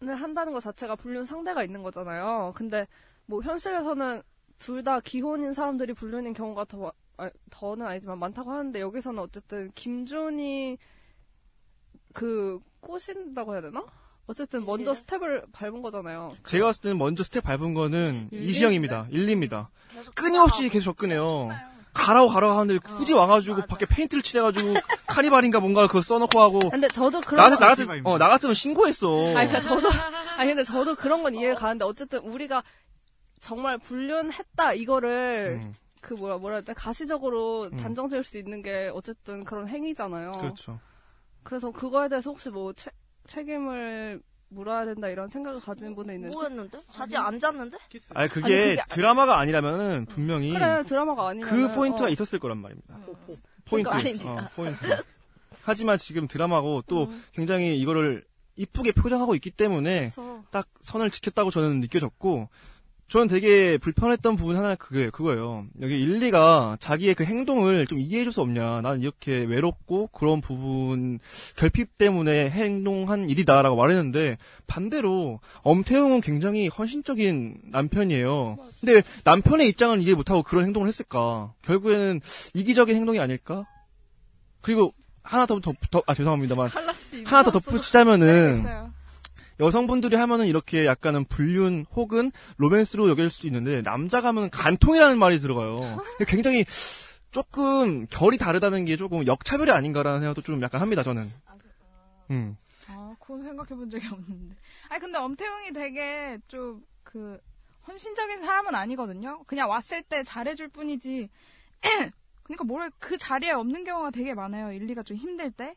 한다는 것 자체가 불륜 상대가 있는 거잖아요. 근데 뭐 현실에서는 둘 다 기혼인 사람들이 불륜인 경우가 더 마- 아, 더는 아니지만 많다고 하는데 여기서는 어쨌든 김준이 그 꼬신다고 해야 되나? 어쨌든 먼저 스텝을 밟은 거잖아요. 제가 봤을 때는 먼저 스텝 밟은 거는 일리? 이시영입니다. 일리입니다. 끊임없이 계속 접근해요. 가라고 가라고 하는데 굳이 와가지고 밖에 페인트를 칠해가지고 카니발인가 뭔가를 그거 써놓고 하고. 근데 저도 그런 나한테 거- 나 같은 어, 나 같으면 신고했어. 아니, 그러니까 저도, 아니, 근데 저도 그런 건 이해가 가는데, 어쨌든 우리가 정말 불륜했다, 이거를, 음. 그 뭐라, 뭐라 돼? 가시적으로 음. 단정 지을 수 있는 게 어쨌든 그런 행위잖아요. 그렇죠. 그래서 그거에 대해서 혹시 뭐 책, 책임을 물어야 된다 이런 생각을 가진 분이 있는지. 뭐였는데? 자지 안 잤는데? 아니 그게 그게- 드라마가 아니라면은 분명히 그래, 드라마가 아니면. 그 포인트가 있었을 거란 말입니다. 포인트. 그거 아닙니다. 어, 포인트. 하지만 지금 드라마고 또 굉장히 이거를 이쁘게 표정하고 있기 때문에 그쵸. 딱 선을 지켰다고 저는 느껴졌고 저는 되게 불편했던 부분 하나 그게 그거예요. 여기 일리가 자기의 그 행동을 좀 이해해줄 수 없냐. 나는 이렇게 외롭고 그런 부분 결핍 때문에 행동한 일이다라고 말했는데 반대로 엄태웅은 굉장히 헌신적인 남편이에요. 근데 남편의 입장은 이해 못하고 그런 행동을 했을까? 결국에는 이기적인 행동이 아닐까? 그리고 하나 더, 더, 더 아, 죄송합니다만. 하나 더 덧붙이자면은, 여성분들이 하면은 이렇게 약간은 불륜 혹은 로맨스로 여길 수 있는데, 남자가 하면 간통이라는 말이 들어가요. 굉장히 조금 결이 다르다는 게 조금 역차별이 아닌가라는 생각도 좀 약간 합니다, 저는. 음. 아, 그건 생각해 본 적이 없는데. 아니, 근데 엄태웅이 되게 좀, 그, 헌신적인 사람은 아니거든요? 그냥 왔을 때 잘해줄 뿐이지. 그러니까 뭐래, 그 자리에 없는 경우가 되게 많아요. 일리가 좀 힘들 때.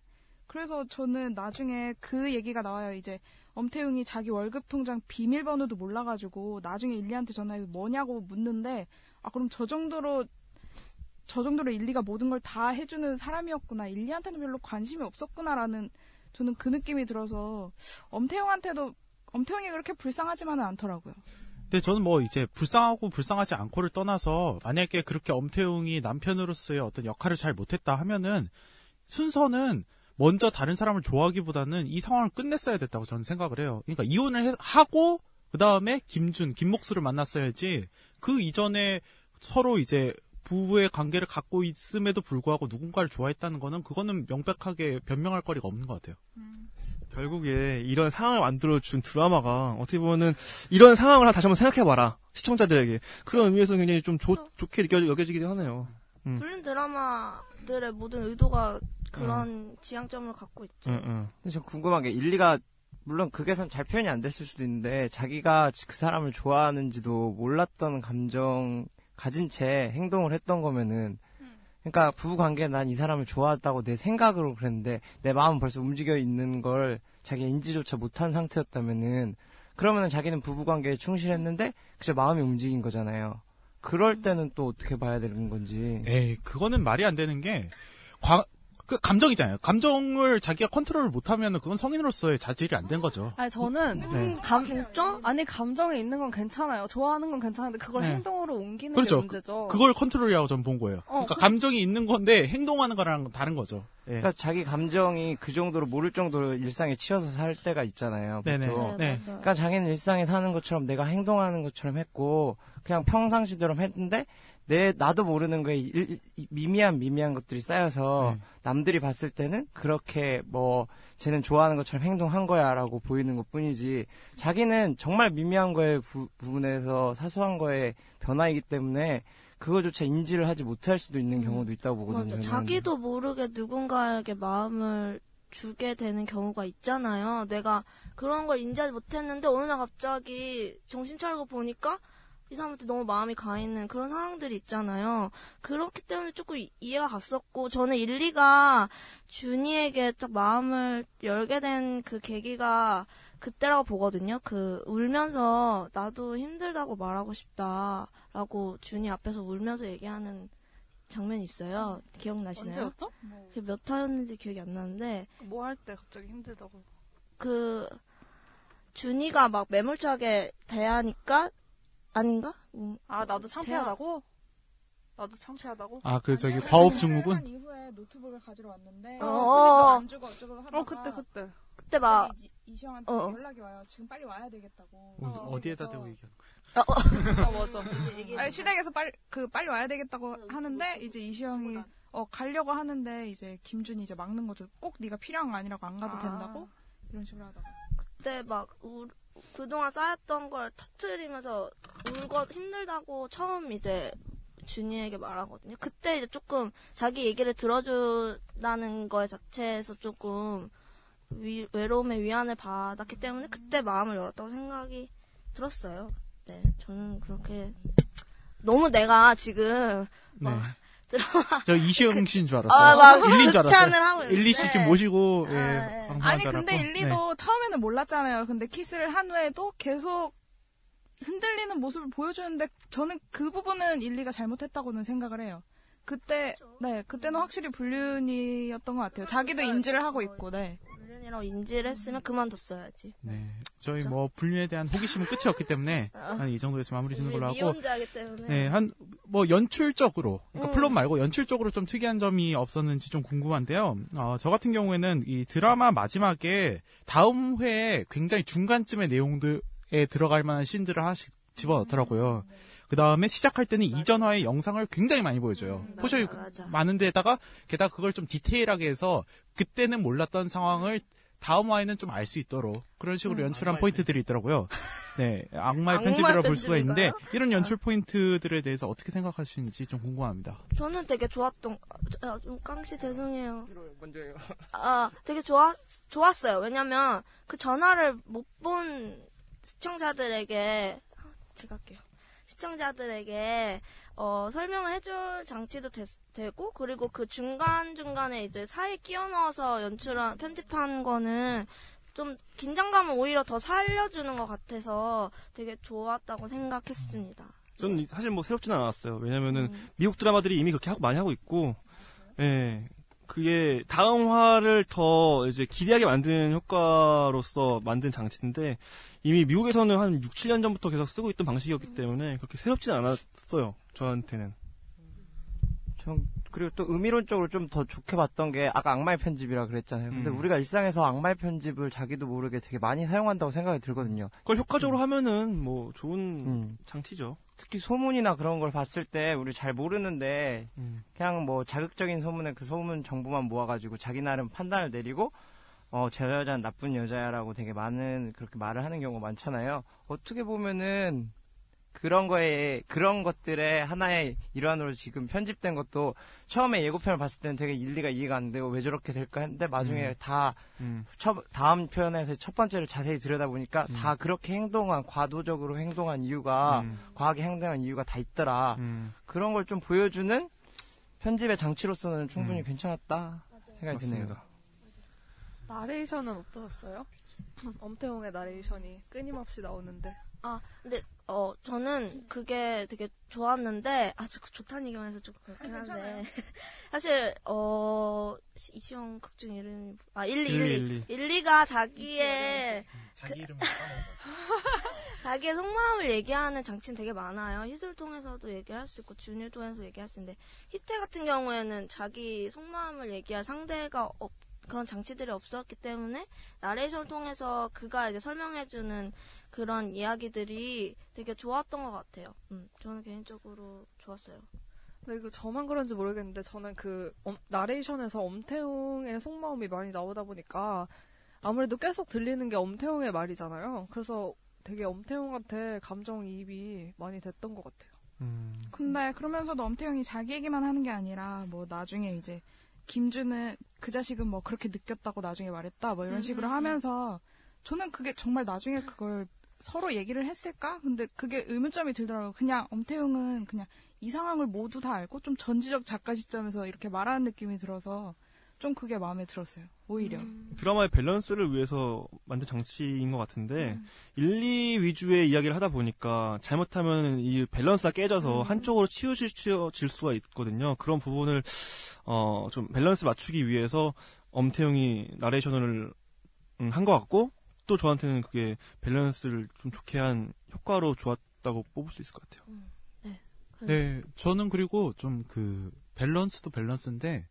그래서 저는 나중에 그 얘기가 나와요. 이제 엄태웅이 자기 월급 통장 비밀번호도 몰라가지고 나중에 일리한테 전화해서 뭐냐고 묻는데 아 그럼 저 정도로 저 정도로 일리가 모든 걸 다 해주는 사람이었구나. 일리한테는 별로 관심이 없었구나라는 저는 그 느낌이 들어서 엄태웅한테도 엄태웅이 그렇게 불쌍하지만은 않더라고요. 근데 저는 뭐 이제 불쌍하고 불쌍하지 않고를 떠나서 만약에 그렇게 엄태웅이 남편으로서의 어떤 역할을 잘 못했다 하면은 순서는 먼저 다른 사람을 좋아하기보다는 이 상황을 끝냈어야 됐다고 저는 생각을 해요. 그러니까 이혼을 해- 하고 그 다음에 김준, 김목수를 만났어야지 그 이전에 서로 이제 부부의 관계를 갖고 있음에도 불구하고 누군가를 좋아했다는 거는 그거는 명백하게 변명할 거리가 없는 것 같아요. 결국에 이런 상황을 만들어준 드라마가 어떻게 보면은 이런 상황을 다시 한번 생각해봐라. 시청자들에게. 그런 의미에서 굉장히 좀 좋, 좋게 느껴, 여겨지기도 하네요. 음. 불륜 드라마들의 모든 의도가 그런 지향점을 갖고 있죠. 응, 응. 근데 저 궁금한 게 일리가 물론 극에선 잘 표현이 안 됐을 수도 있는데 자기가 그 사람을 좋아하는지도 몰랐던 감정 가진 채 행동을 했던 거면은 그러니까 부부 관계 난 이 사람을 좋아한다고 내 생각으로 그랬는데 내 마음은 벌써 움직여 있는 걸 자기가 인지조차 못한 상태였다면은 그러면은 자기는 부부 관계에 충실했는데 그저 마음이 움직인 거잖아요. 그럴 때는 또 어떻게 봐야 되는 건지. 에이, 그거는 말이 안 되는 게, 과, 그 감정이잖아요. 감정을 자기가 컨트롤을 못하면 그건 성인으로서의 자질이 안 된 거죠. 아니 저는 네. 감 진짜 아니 감정이 있는 건 괜찮아요. 좋아하는 건 괜찮은데 그걸 네. 행동으로 옮기는 그렇죠. 게 문제죠. 그, 걸 컨트롤이라고 저는 본 거예요. 어, 그러니까 그- 감정이 있는 건데 행동하는 거랑 다른 거죠. 예. 그러니까 자기 감정이 그 정도로 모를 정도로 일상에 치여서 살 때가 있잖아요. 네네. 네, 맞아요. 그러니까 자기는 일상에 사는 것처럼 내가 행동하는 것처럼 했고 그냥 평상시대로 했는데 내 나도 모르는 거에 일- 이- 미미한 미미한 것들이 쌓여서 네. 남들이 봤을 때는 그렇게 뭐 쟤는 좋아하는 것처럼 행동한 거야라고 보이는 것뿐이지 자기는 정말 미미한 거에 부, 부분에서 사소한 거에 변화이기 때문에 그거조차 인지를 하지 못할 수도 있는 경우도 있다고 보거든요. 맞아. 자기도 모르게 누군가에게 마음을 주게 되는 경우가 있잖아요. 내가 그런 걸 인지하지 못했는데 어느 날 갑자기 정신 차리고 보니까 이 사람한테 너무 마음이 가 있는 그런 상황들이 있잖아요. 그렇기 때문에 조금 이- 이해가 갔었고 저는 일리가 준이에게 딱 마음을 열게 된 그 계기가 그때라고 보거든요. 그 울면서 나도 힘들다고 말하고 싶다라고 준이 앞에서 울면서 얘기하는 장면이 있어요. 기억나시나요? 언제였죠? 그게 몇 화였는지 기억이 안 나는데 뭐 할 때 갑자기 힘들다고. 그 준이가 막 매몰차게 대하니까 아닌가? 음, 아 나도 창피하다고? 나도 창피하다고? 아, 그 저기 과업? 한 이후에 노트북을 가지러 왔는데 어, 어, 어. 안 주고 어쩌고 하다가 어 그때 그때. 그때 막 이- 이시영한테 어. 연락이 와요. 지금 빨리 와야 되겠다고. 어, 디에다 대고 얘기하는 아 맞아. 아니, 시댁에서 빨리 그 빨리 와야 되겠다고 하는데 이제 이시영이 어 가려고 하는데 이제 김준이 이제 막는 거죠. 꼭 네가 필요한 거 아니라고 안 가도 아. 된다고 이런 식으로 하다가 그때 막 우, 그동안 쌓였던 걸 터트리면서 울고 힘들다고 처음 이제 준이에게 말하거든요. 그때 이제 조금 자기 얘기를 들어준다는 거 자체에서 조금 위- 외로움의 위안을 받았기 때문에 그때 마음을 열었다고 생각이 들었어요. 네, 저는 그렇게 너무 내가 지금 네. 드라마 저 이시영 씨인 줄 알았어요. 아, 막 일리인 줄 극찬을 알았어요. 하고 일리 씨. 지금 모시고 예, 아, 방송한 아니 줄 근데. 일리도 네. 처음에는 몰랐잖아요. 근데 키스를 한 후에도 계속 흔들리는 모습을 보여주는데 저는 그 부분은 일리가 잘못했다고는 생각을 해요. 그때 네 그때는 확실히 불륜이었던 것 같아요. 자기도 인지를 하고 있고 네. 불륜이라고 인지를 했으면 그만뒀어야지. 네. 저희 뭐 불륜에 대한 호기심은 끝이 없기 때문에 한 이 정도에서 마무리 짓는 걸로 하고 미혼자이기 때문에. 네, 한 뭐 연출적으로 그러니까 음. 플롯 말고 연출적으로 좀 특이한 점이 없었는지 좀 궁금한데요. 어, 저 같은 경우에는 이 드라마 마지막에 다음 회에 굉장히 중간쯤의 내용들에 들어갈 만한 씬들을 하나씩 집어넣더라고요. 그 다음에 시작할 때는 이전화의 영상을 굉장히 많이 보여줘요. 포션이 많은 데다가 게다가 그걸 좀 디테일하게 해서 그때는 몰랐던 상황을 다음 화에는 좀 알 수 있도록 그런 식으로 연출한 포인트들이 있더라고요. 네, 악마의 악마의 편집이라 볼 수가 있는데? 이런 연출 포인트들에 대해서 어떻게 생각하시는지 좀 궁금합니다. 저는 되게 좋았던, 아, 좀 깡씨 죄송해요. 먼저요. 아, 되게 좋아, 좋았어요. 왜냐면 그 전화를 못 본 시청자들에게, 아, 제가 할게요. 시청자들에게, 어, 설명을 해줄 장치도 됐- 되고, 그리고 그 중간 중간에 이제 사이 끼워 넣어서 연출한, 편집한 거는 좀 긴장감을 오히려 더 살려주는 것 같아서 되게 좋았다고 생각했습니다. 저는 사실 뭐 새롭지는 않았어요. 왜냐면은 음. 미국 드라마들이 이미 그렇게 하고 많이 하고 있고, 예. 그게 다음 화를 더 이제 기대하게 만드는 효과로서 만든 장치인데 이미 미국에서는 한 6, 7년 전부터 계속 쓰고 있던 방식이었기 때문에 그렇게 새롭지는 않았어요. 저한테는. 전 그리고 또 의미론적으로 좀 더 좋게 봤던 게 아까 악마의 편집이라 그랬잖아요. 근데 음. 우리가 일상에서 악마의 편집을 자기도 모르게 되게 많이 사용한다고 생각이 들거든요. 그걸 효과적으로 하면은 뭐 좋은 음. 장치죠. 특히 소문이나 그런 걸 봤을 때 우리 잘 모르는데 음. 그냥 뭐 자극적인 소문에 그 소문 정보만 모아가지고 자기 나름 판단을 내리고 어, 제 여자는 나쁜 여자야라고 되게 많은 그렇게 말을 하는 경우가 많잖아요. 어떻게 보면은 그런 거에 그런 것들의 하나의 일환으로 지금 편집된 것도 처음에 예고편을 봤을 때는 되게 일리가 이해가 안 되고 왜 저렇게 될까 했는데 나중에 음. 다 음. 첫, 다음 편에서 첫 번째를 자세히 들여다보니까 음. 다 그렇게 행동한 과도적으로 행동한 이유가 음. 과하게 행동한 이유가 다 있더라. 음. 그런 걸 좀 보여주는 편집의 장치로서는 충분히 음. 괜찮았다 생각이 드네요. 맞습니다. 나레이션은 어떠셨어요? 엄태웅의 나레이션이 끊임없이 나오는데. 아, 근데, 어, 저는 그게 되게 좋았는데, 아, 저, 좋다는 얘기만 해서 좀 그렇긴 한데. 사실, 어, 시- 이시영 극중 이름이, 아, 1, 2, 1, 2. 1, 2. 1, 2가 자기의, 자기 이름 자기의 속마음을 얘기하는 장치는 되게 많아요. 희술 통해서도 얘기할 수 있고, 준일 통해서 얘기할 수 있는데, 희태 같은 경우에는 자기 속마음을 얘기할 상대가 없, 그런 장치들이 없었기 때문에, 나레이션을 통해서 그가 이제 설명해주는 그런 이야기들이 되게 좋았던 것 같아요. 음, 저는 개인적으로 좋았어요. 근데 이거 저만 그런지 모르겠는데 저는 그 엄- 나레이션에서 엄태웅의 속마음이 많이 나오다 보니까 아무래도 계속 들리는 게 엄태웅의 말이잖아요. 그래서 되게 엄태웅한테 감정이입이 많이 됐던 것 같아요. 음. 근데 그러면서도 엄태영이 자기 얘기만 하는 게 아니라 뭐 나중에 이제 김주는 그 자식은 뭐 그렇게 느꼈다고 나중에 말했다 뭐 이런 식으로 음, 음, 음. 하면서 저는 그게 정말 나중에 그걸 서로 얘기를 했을까? 근데 그게 의문점이 들더라고요. 그냥 엄태웅은 그냥 이 상황을 모두 다 알고 좀 전지적 작가 시점에서 이렇게 말하는 느낌이 들어서 좀 그게 마음에 들었어요. 오히려. 드라마의 밸런스를 위해서 만든 장치인 것 같은데 1, 2 위주의 이야기를 하다 보니까 잘못하면 이 밸런스가 깨져서 한쪽으로 치우칠 질 수가 있거든요. 그런 부분을 어, 좀 밸런스 맞추기 위해서 엄태웅이 나레이션을 음, 한것 같고 또 저한테는 그게 밸런스를 좀 좋게 한 효과로 좋았다고 뽑을 수 있을 것 같아요. 네, 저는 그리고 좀 그 밸런스도 밸런스인데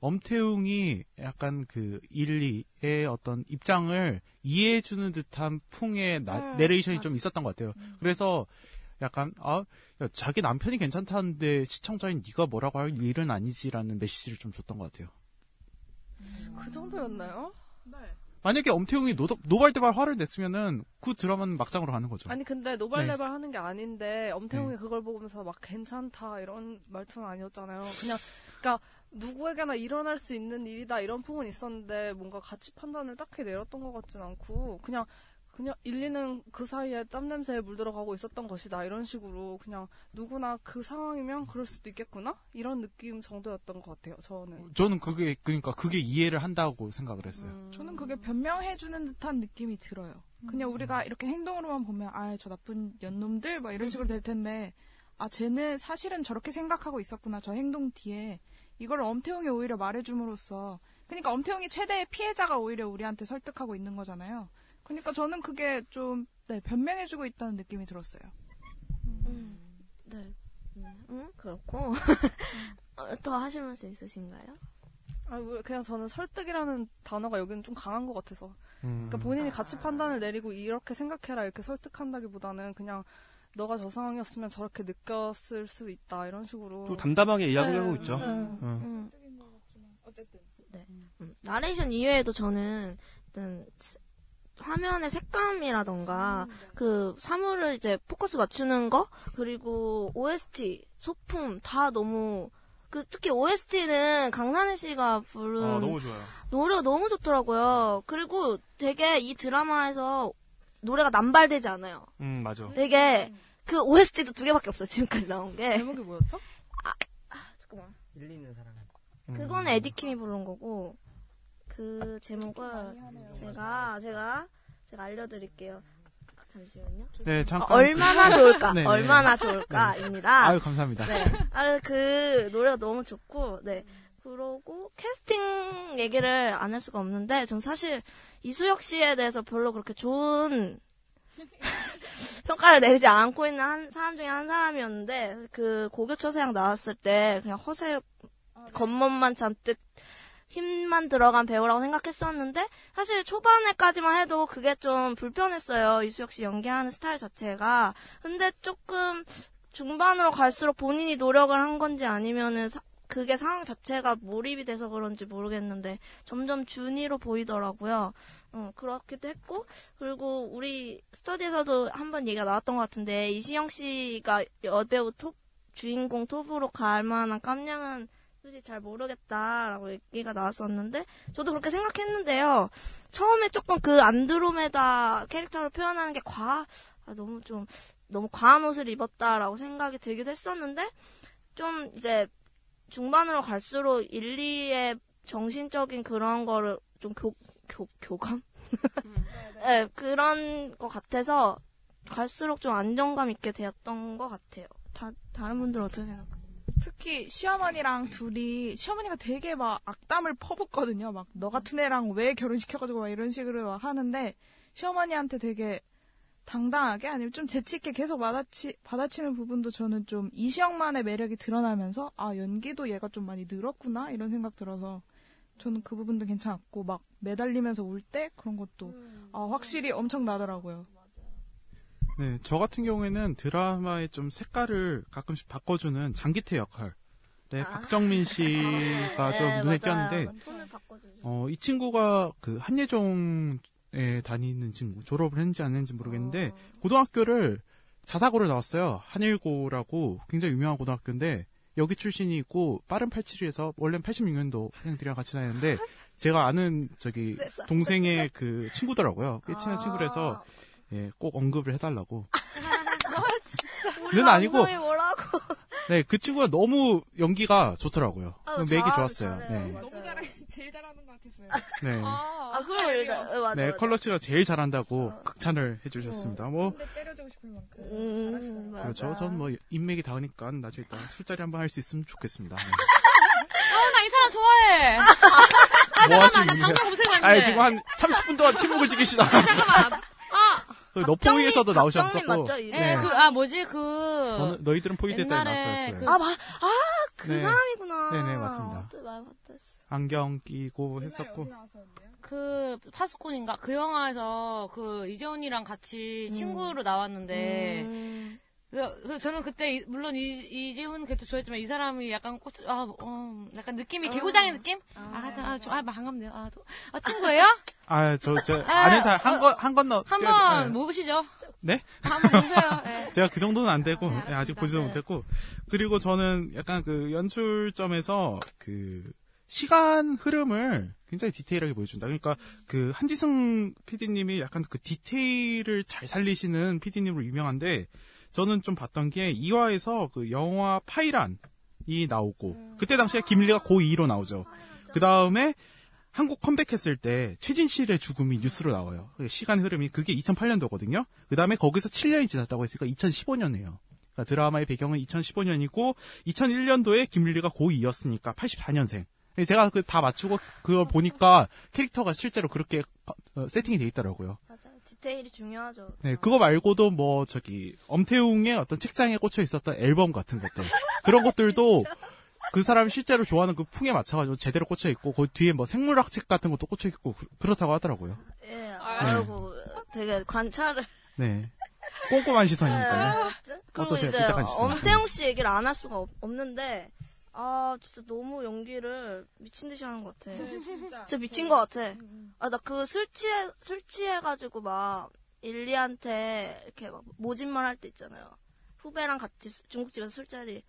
엄태웅이 약간 그 일리의 어떤 입장을 이해해주는 듯한 풍의 나- 음, 내레이션이 맞아. 좀 있었던 것 같아요. 그래서 약간 아 야, 자기 남편이 괜찮다는데 시청자인 네가 뭐라고 할 일은 아니지라는 메시지를 좀 줬던 것 같아요. 그 정도였나요? 만약에 엄태웅이 노, 노발대발 화를 냈으면은 그 드라마는 막장으로 가는 거죠. 아니 근데 네. 노발대발 하는 게 아닌데 엄태웅이 그걸 보면서 막 괜찮다 이런 말투는 아니었잖아요. 그냥 그러니까 누구에게나 일어날 수 있는 일이다 이런 풍은 있었는데 뭔가 가치 판단을 딱히 내렸던 것 같진 않고 그냥 그냥 일리는 그 사이에 땀 냄새에 물들어가고 있었던 것이다 이런 식으로 그냥 누구나 그 상황이면 그럴 수도 있겠구나 이런 느낌 정도였던 것 같아요. 저는. 저는 그게 그러니까 그게 이해를 한다고 생각을 했어요. 음. 저는 그게 변명해주는 듯한 느낌이 들어요. 그냥 우리가 이렇게 행동으로만 보면, 아, 저 나쁜 연놈들? 막 이런 식으로 될 텐데, 아, 쟤는 사실은 저렇게 생각하고 있었구나, 저 행동 뒤에. 이걸 엄태웅이 오히려 말해줌으로써 그러니까 엄태웅이 최대의 피해자가 오히려 우리한테 설득하고 있는 거잖아요. 그러니까 저는 그게 좀 네, 변명해주고 있다는 느낌이 들었어요. 음, 네. 음, 그렇고. 어, 더 하실 말씀 있으신가요? 아, 뭐 그냥 저는 설득이라는 단어가 여기는 좀 강한 것 같아서. 음. 그러니까 본인이 가치 판단을 내리고 이렇게 생각해라 이렇게 설득한다기보다는 그냥 너가 저 상황이었으면 저렇게 느꼈을 수 있다 이런 식으로. 좀 담담하게 이야기하고 네, 있죠. 네. 응. 음. 어쨌든. 네. 음, 나레이션 이외에도 저는 일단 스- 화면의 색감이라던가 그 사물을 이제 포커스 맞추는 거 그리고 OST 소품 다 너무 그 특히 OST는 강산혜 씨가 부른 어, 너무 좋아요. 노래가 너무 좋더라고요. 그리고 되게 이 드라마에서 노래가 남발되지 않아요. 음, 맞아. 되게 그 OST도 두 개밖에 없어요. 지금까지 나온 게. 제목이 뭐였죠? 잠깐만. 일 있는 사람. 그거는 에디킴이 부른 거고 그 제목을 제가 제가 제가 알려드릴게요. 잠시만요. 네, 잠깐. 어, 얼마나 좋을까? 네, 네. 얼마나 좋을까입니다. 아유, 감사합니다. 네. 아, 그 노래가 너무 좋고, 네. 그러고 캐스팅 얘기를 안 할 수가 없는데, 전 사실 이수혁 씨에 대해서 별로 그렇게 좋은 평가를 내리지 않고 있는 한 사람 중에 한 사람이었는데, 그 고교초세양 나왔을 때 그냥 허세 겉멋만 잔뜩 힘만 들어간 배우라고 생각했었는데 사실 초반에까지만 해도 그게 좀 불편했어요. 이수혁 씨 연기하는 스타일 자체가. 근데 조금 중반으로 갈수록 본인이 노력을 한 건지 아니면은 사- 그게 상황 자체가 몰입이 돼서 그런지 모르겠는데 점점 준이로 보이더라고요. 어, 그렇기도 했고 그리고 우리 스터디에서도 한번 얘기가 나왔던 것 같은데 이시영 씨가 여배우 톱 주인공 톱으로 갈 만한 깜냥은 솔직히 잘 모르겠다라고 얘기가 나왔었는데 저도 그렇게 생각했는데요. 처음에 조금 그 안드로메다 캐릭터를 표현하는 게 과, 아, 너무 좀 너무 과한 옷을 입었다라고 생각이 들기도 했었는데 좀 이제 중반으로 갈수록 일리의 정신적인 그런 거를 좀 교, 교, 교감? 네, 그런 것 같아서 갈수록 좀 안정감 있게 되었던 것 같아요. 다, 다른 분들 어떻게 생각해요? 특히 시어머니랑 둘이 시어머니가 되게 막 악담을 퍼붓거든요. 막 너 같은 애랑 왜 결혼시켜가지고 막 이런 식으로 막 하는데 시어머니한테 되게 당당하게 아니면 좀 재치 있게 계속 받아치, 받아치는 부분도 저는 좀 이시영만의 매력이 드러나면서 아 연기도 얘가 좀 많이 늘었구나 이런 생각 들어서 저는 그 부분도 괜찮았고 막 매달리면서 울 때 그런 것도 아 확실히 엄청 나더라고요. 네, 저 같은 경우에는 드라마의 좀 색깔을 가끔씩 바꿔주는 장기태 역할. 네, 박정민 씨가 좀 네, 눈에 맞아요. 띄었는데. 어, 이 친구가 그 한예종에 다니는 친구, 졸업을 했는지 안 했는지 모르겠는데, 고등학교를 자사고를 나왔어요. 한일고라고 굉장히 유명한 고등학교인데, 여기 출신이 있고, 빠른 87에서, 원래는 86년도 학생들이랑 같이 다녔는데, 제가 아는 저기, 동생의 그 친구더라고요. 꽤 친한 친구라서, 예, 꼭 언급을 해달라고. 는 아니고? 네, 그 친구가 너무 연기가 좋더라고요. 아, 맥이 좋았어요. 네. 너무 잘해 제일 잘하는 것 같았어요. 네. 아, 그걸, 네, 맞아. 네, 컬러 씨가 제일 잘한다고 극찬을 해주셨습니다. 뭐, 근데 때려주고 싶을 만큼 음. 그렇죠. 전 뭐, 인맥이 닿으니까 나중에 딱 술자리 한번 할 수 있으면 좋겠습니다. 네. 아, 나이 사람 좋아해. 아, 뭐 잠깐만, 나 분이세요? 방송 검색해봤는데. 아니, 지금 한 30분 동안 침묵을 지키시다. 잠깐만. 아, 그 너포이에서도 나오셨었고. 맞죠? 네, 그, 아, 뭐지, 그. 너는- 너희들은 때 옛날에 나왔었어요. 그- 아, 마, 아, 그 네. 사람이구나. 네네, 맞습니다. 말 못했어. 안경 끼고 했었고. 그 파수꾼인가 그 영화에서 그 이재훈이랑 같이 친구로 나왔는데 음. 그, 저는 그때 이- 물론 이, 이재훈 걔도 좋아했지만 이 사람이 약간 꽃, 아, 어, 약간 느낌이 개구장의 느낌? 아, 아, 좀, 아, 반갑네요. 아, 또, 아 친구예요? 아, 저, 저, 아, 아는 사람, 한 건, 한 건너. 한번 모으시죠. 네? 한번 보세요. 네. 제가 그 정도는 안 되고 예, 아직 보지도 못했고 그리고 저는 약간 그 연출점에서 그 시간 흐름을 굉장히 디테일하게 보여준다. 그러니까 그 한지승 PD님이 약간 그 디테일을 잘 살리시는 PD님으로 유명한데 저는 좀 봤던 게 2화에서 그 영화 파이란이 나오고 그때 당시에 김일리가 고2로 나오죠. 그 다음에 한국 컴백했을 때 최진실의 죽음이 뉴스로 나와요. 그 시간 흐름이 그게 2008년도거든요. 그 다음에 거기서 7년이 지났다고 했으니까 2015년이에요. 그러니까 드라마의 배경은 2015년이고 2001년도에 김일리가 고2였으니까 84년생. 근데 제가 그 다 맞추고 그걸 보니까 캐릭터가 실제로 그렇게 어, 세팅이 돼 있더라고요. 디테일이 중요하죠. 네, 그거 말고도 뭐 저기 엄태웅의 어떤 책장에 꽂혀 있었던 앨범 같은 것들 그런 것들도 그 사람이 실제로 좋아하는 그 풍에 맞춰가지고 제대로 꽂혀 있고 그 뒤에 뭐 생물학 책 같은 것도 꽂혀 있고 그- 그렇다고 하더라고요. 예, 아이고, 되게 관찰을. 네, 꼼꼼한 시선이니까요. 어쨌든. 그리고 어떠세요? 이제. 엄태웅 씨 얘기를 안 할 수가 없, 없는데, 아, 진짜 너무 연기를 미친 듯이 하는 것 같아. 네, 진짜. 미친 것 같아. 아, 나 그 술 취해, 술 취해가지고 막, 일리한테 이렇게 막 모진말 할 때 있잖아요. 후배랑 같이 수- 중국집에서 술자리.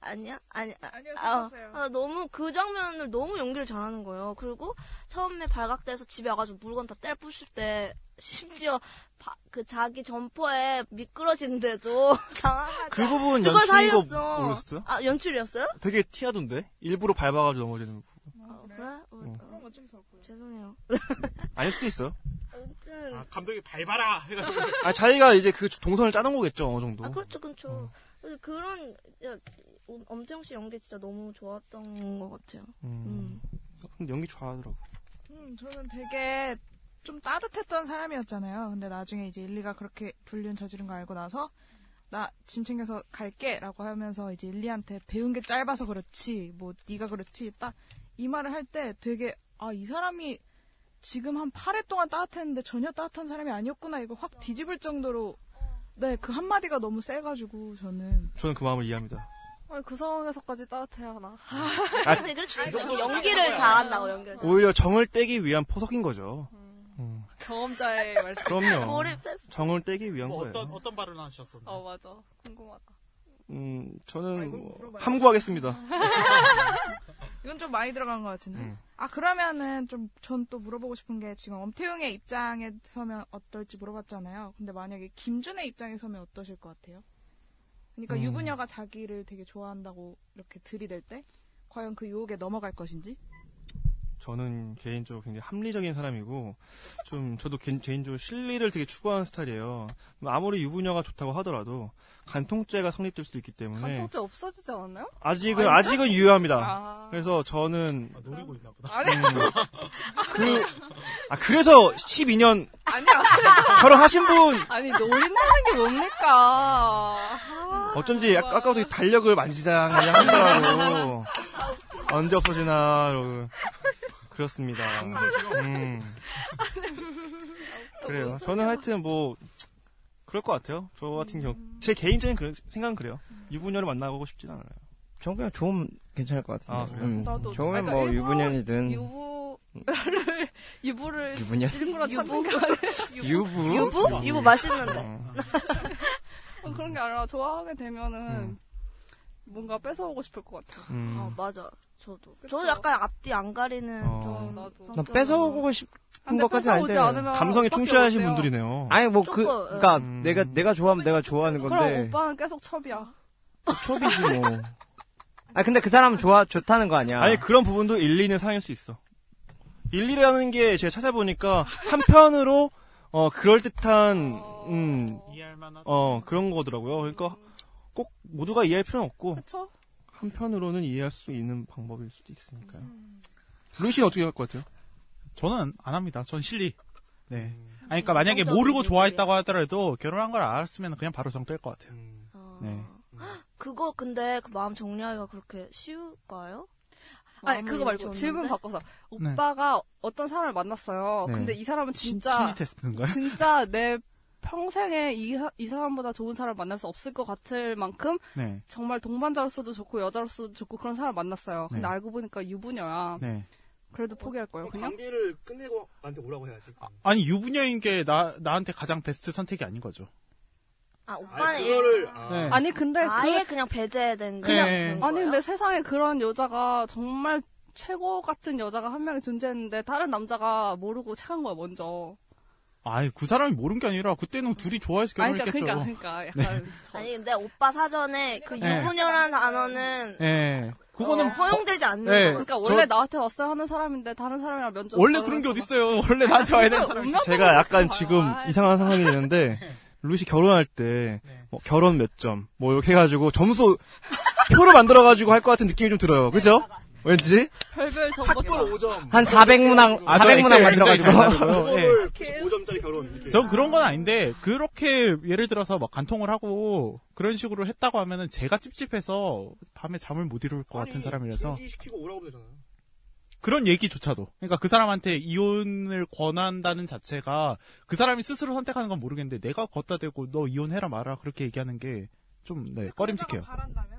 아니야? 아니, 아, 아니요, 아, 생각하세요. 아, 너무 그 장면을 너무 연기를 잘하는 거예요. 그리고 처음에 발각돼서 집에 와가지고 물건 다 떼 부실 때 심지어 바- 그 자기 점퍼에 미끄러진데도 당황하지. 그 부분 그걸 연출인 거 살렸어. 모르셨어요? 아 연출이었어요? 되게 티하던데? 일부러 밟아가지고 넘어지는 부분. 아, 그래? 어, 어. 그런 거좀 적고요. 죄송해요. 아닐 수도 있어요. 아무튼 감독이 밟아라 해가지고. 아, 자기가 이제 그 동선을 짜는 거겠죠, 어느 정도. 아 그렇죠, 그렇죠. 그래서 그런 야, 엄태웅 씨 연기 진짜 너무 좋았던 것 같아요. 음. 근데 연기 좋아하더라고. 음, 저는 되게 좀 따뜻했던 사람이었잖아요. 근데 나중에 이제 일리가 그렇게 불륜 저지른 거 알고 나서 나 짐 챙겨서 갈게라고 하면서 이제 일리한테 배운 게 짧아서 그렇지 뭐 네가 그렇지 딱 이 말을 할 때 되게 아 이 사람이 지금 한 8회 동안 따뜻했는데 전혀 따뜻한 사람이 아니었구나 이거 확 뒤집을 정도로 네 그 한마디가 너무 세가지고 저는 저는 그 마음을 이해합니다. 아니, 그 상황에서까지 따뜻해야 하나. 아, 그렇지, 그렇지. 이렇게 연기를 잘한다고 연기를. 잘. 오히려 정을 떼기 위한 포석인 거죠. 음. 경험자의 말씀. 그럼요. 몰입했어. 정을 떼기 위한 뭐 거예요. 어떤 어떤 발언 하셨었나요? 어, 맞아. 궁금하다. 음, 저는 뭐 함구하겠습니다. 이건 좀 많이 들어간 것 같은데. 음. 아 그러면은 좀 전 또 물어보고 싶은 게 지금 엄태웅의 입장에 서면 어떨지 물어봤잖아요. 근데 만약에 김준의 입장에 서면 어떠실 것 같아요? 그러니까 음. 유부녀가 자기를 되게 좋아한다고 이렇게 들이댈 때 과연 그 유혹에 넘어갈 것인지? 저는 개인적으로 굉장히 합리적인 사람이고 좀 저도 개, 인적으로 실리를 되게 추구하는 스타일이에요. 아무리 유부녀가 좋다고 하더라도 간통죄가 성립될 수도 있기 때문에 간통죄 없어지지 않았나요? 아직은 아닌가? 아직은 유효합니다. 아. 그래서 저는 노리고 있나 보다. 아니, 음, 그 아, 그래서 12년 아니야. 결혼하신 분 아니, 노린다는 게 뭡니까? 아, 어쩐지 아까- 아까부터 달력을 만지작만지작 하더라고. 언제 없어지나 이러고. 그렇습니다. 음. 그래요. 저는 하여튼 뭐 그럴 것 같아요. 저 같은 경우 제 개인적인 그- 생각은 그래요. 유부녀를 만나고 싶진 않아요. 전 그냥 좋으면 괜찮을 것 같은데. 아, 그래요? 음, 나도. 좋으면 그러니까 뭐 일부러 유부년이든 유부를, 유부를 유부년? 일부러 찾는 유부? 유부? 유부 맛있는데. 어, 그런 게 아니라 좋아하게 되면은 음. 뭔가 뺏어오고 싶을 것 같아요. 음. 아 맞아. 저도. 그쵸? 저는 약간 앞뒤 안 가리는 어. 좀. 나도. 난. 뺏어오고 싶은 것까지는 아닌데. 감성에 충실하신. 분들이네요. 아니 뭐그 조금, 그러니까 음. 내가 내가 좋아하면 내가 좋아하는 그럼 건데 오빠는 계속 첩이야. 첩이지 뭐. 아 근데 그 사람은 좋아 좋다는 거 아니야. 아니 그런 부분도 일리는 상일 수 있어. 일리라는 게 제가 찾아보니까 한편으로 어 그럴 듯한 음. 어 그런 거더라고요. 그러니까 꼭 모두가 이해할 필요는 없고 그쵸? 한편으로는 이해할 수 있는 방법일 수도 있으니까요. 루이 씨는 어떻게 할 것 같아요? 저는 안 합니다. 전 실리. 네. 음. 아니, 그러니까 만약에 모르고. 좋아했다고 하더라도 결혼한 걸 알았으면 그냥 바로 정뗄것 같아요. 어. 네. 그거 근데 그 마음 정리하기가 그렇게 쉬울까요? 아니 마음을 그거 말고 줬는데? 질문 바꿔서 네. 오빠가 어떤 사람을 만났어요. 네. 근데 이 사람은 심- 진짜 심리 테스트인 거야? 진짜 내 평생에 이, 사람보다 좋은 사람을 만날 수 없을 것 같을 만큼 네. 정말 동반자로서도 좋고 여자로서도 좋고 그런 사람을 만났어요. 근데 네. 알고 보니까 유부녀야. 네. 그래도 포기할 거예요. 그냥 관계를 끝내고 나한테 오라고 해야지. 아 니, 유부녀인 게 나, 나한테 가장 베스트 선택이 아닌 거죠. 아 오빠는 네. 아니 근데 아예 그 그냥 배제된 그냥- 그냥 아니 근데 세상에 그런 여자가 정말 최고 같은 여자가 한 명이 존재했는데 다른 남자가 모르고 착한 거야 먼저. 아이, 그 사람이 모른 게 아니라 그때는 둘이 좋아해서 아니 결혼했겠죠. 그러니까 그러니까 약간 저- 아니 근데 오빠 사전에 그 네. 유부녀라는 단어는 예. 그거는 어, 허용되지 않는 네. 거. 그러니까 저- 원래 나한테 왔어야 하는 사람인데 다른 사람이랑 면접 원래 그런 게 어딨어요. 원래 나한테 와야 되는 사람이. 제가 약간 지금 이상한 상황이 되는데 씨 결혼할 때 뭐 결혼 몇 점, 뭐 이렇게 해가지고 점수 표를 만들어가지고 할 것 같은 느낌이 좀 들어요. 그죠? 왠지? 별별 정보. 학벌 5점. 한 400문항, 아, 저 400문항 엑셀 만들어가지고. 예. 95점짜리 결혼. 이렇게. 전 그런 건 아닌데 그렇게 예를 들어서 막 간통을 하고 그런 식으로 했다고 하면은 제가 찝찝해서 밤에 잠을 못 이룰 것 같은 사람이라서 시키고 오라고 그러잖아요. 그런 얘기조차도 그러니까 그 사람한테 이혼을 권한다는 자체가 그 사람이 스스로 선택하는 건 모르겠는데 내가 걷다 대고 너 이혼해라 마라 그렇게 얘기하는 게 좀 네, 꺼림칙해요. 바란다면?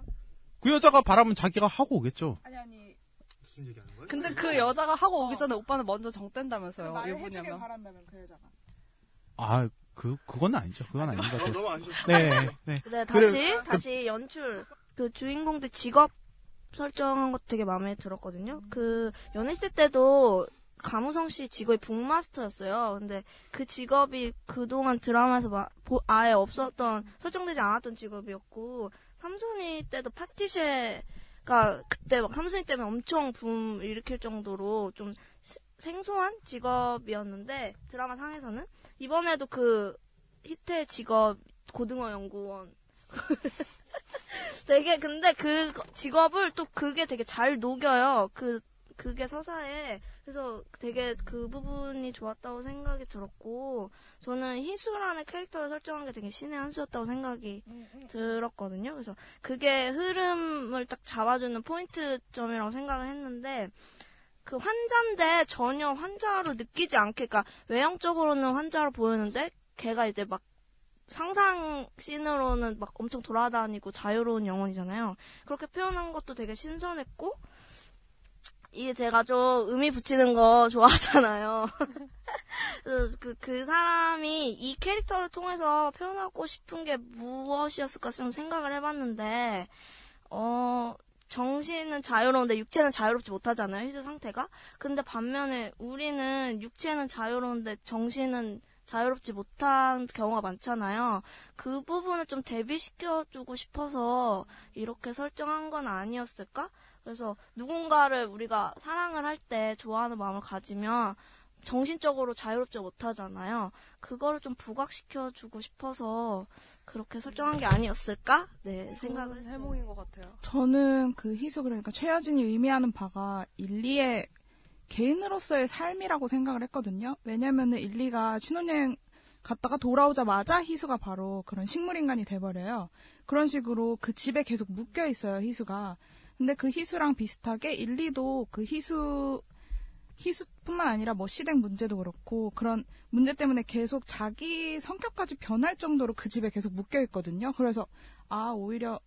그 여자가 바라면 자기가 하고 오겠죠. 아니 아니. 무슨 얘기하는 거야? 근데 그 여자가 하고 오기 전에 오빠는 먼저 정 뗀다면서요. 그 말을. 해주길 바란다면 그 여자가. 아, 그 그건 아니죠. 그건 아닌 것 어, 같아요. 너무? 네, 네. 네, 그래, 다시 그- 다시 연출 그 주인공들 직업 설정한 것도 되게 마음에 들었거든요. 그 연애시대 때도 가무성 씨 직업이 북마스터였어요. 근데 그 직업이 그동안 드라마에서 마- 보- 아예 없었던 설정되지 않았던 직업이었고 삼순이 때도 파티셰 가 그때 막 삼순이 때문에 엄청 붐 일으킬 정도로 좀 세- 생소한 직업이었는데 드라마 상에서는 이번에도 그 히트의 직업 고등어 연구원 되게 근데 그 직업을 또 그게 되게 잘 녹여요. 그 그게 서사에 그래서 되게 그 부분이 좋았다고 생각이 들었고 저는 희수라는 캐릭터를 설정한 게 되게 신의 한 수였다고 생각이 들었거든요. 그래서 그게 흐름을 딱 잡아주는 포인트점이라고 생각을 했는데 그 환자인데 전혀 환자로 느끼지 않게 그러니까 외형적으로는 환자로 보이는데 걔가 이제 막 상상 씬으로는 막 엄청 돌아다니고 자유로운 영혼이잖아요. 그렇게 표현한 것도 되게 신선했고 이게 제가 좀 의미 붙이는 거 좋아하잖아요. 그, 그 사람이 이 캐릭터를 통해서 표현하고 싶은 게 무엇이었을까 좀 생각을 해봤는데, 어, 정신은 자유로운데 육체는 자유롭지 못하잖아요, 희수 상태가. 근데 반면에 우리는 육체는 자유로운데 정신은 자유롭지 못한 경우가 많잖아요. 그 부분을 좀 대비시켜주고 싶어서 이렇게 설정한 건 아니었을까? 그래서 누군가를 우리가 사랑을 할 때 좋아하는 마음을 가지면 정신적으로 자유롭지 못하잖아요. 그거를 좀 부각시켜 주고 싶어서 그렇게 설정한 게 아니었을까? 네, 생각을. 해몽인 것 같아요. 저는 그 희수 그러니까 최여진이 의미하는 바가 일리의 개인으로서의 삶이라고 생각을 했거든요. 왜냐면은 일리가 신혼여행 갔다가 돌아오자마자 희수가 바로 그런 식물인간이 돼버려요. 그런 식으로 그 집에 계속 묶여 있어요, 희수가. 근데 그 희수랑 비슷하게 일리도 그 희수, 희수뿐만 아니라 뭐 시댁 문제도 그렇고 그런 문제 때문에 계속 자기 성격까지 변할 정도로 그 집에 계속 묶여 있거든요. 그래서 아, 오히려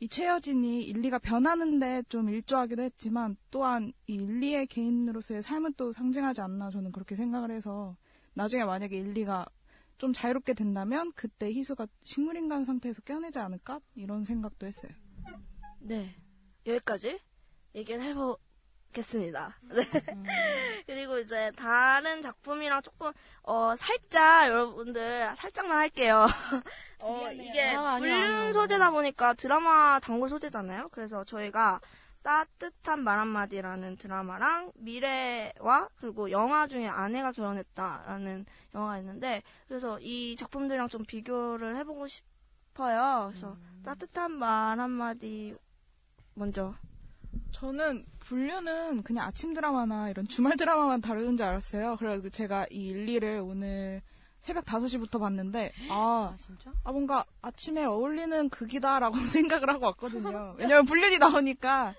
이 최여진이 일리가 변하는데 좀 일조하기도 했지만 또한 이 일리의 개인으로서의 삶은 또 상징하지 않나 저는 그렇게 생각을 해서 나중에 만약에 일리가 좀 자유롭게 된다면 그때 희수가 식물인간 상태에서 깨어내지 않을까 이런 생각도 했어요. 네. 여기까지 얘기를 해보겠습니다. 네. 그리고 이제 다른 작품이랑 조금, 어, 살짝 여러분들, 살짝만 할게요. 어, 이게 아, 불륜. 소재다 보니까 드라마 단골 소재잖아요. 그래서 저희가 따뜻한 말 한마디라는 드라마랑 미래와 그리고 영화 중에 아내가 결혼했다라는 영화가 있는데 그래서 이 작품들이랑 좀 비교를 해보고 싶어요. 그래서 따뜻한 말 한마디 먼저 저는 불륜은 그냥 아침 드라마나 이런 주말 드라마만 다루는 줄 알았어요. 그래가지고 제가 이 일리를 오늘 새벽 5시부터 봤는데 아, 아 뭔가 아침에 어울리는 극이다라고 생각을 하고 왔거든요. 왜냐면 불륜이 나오니까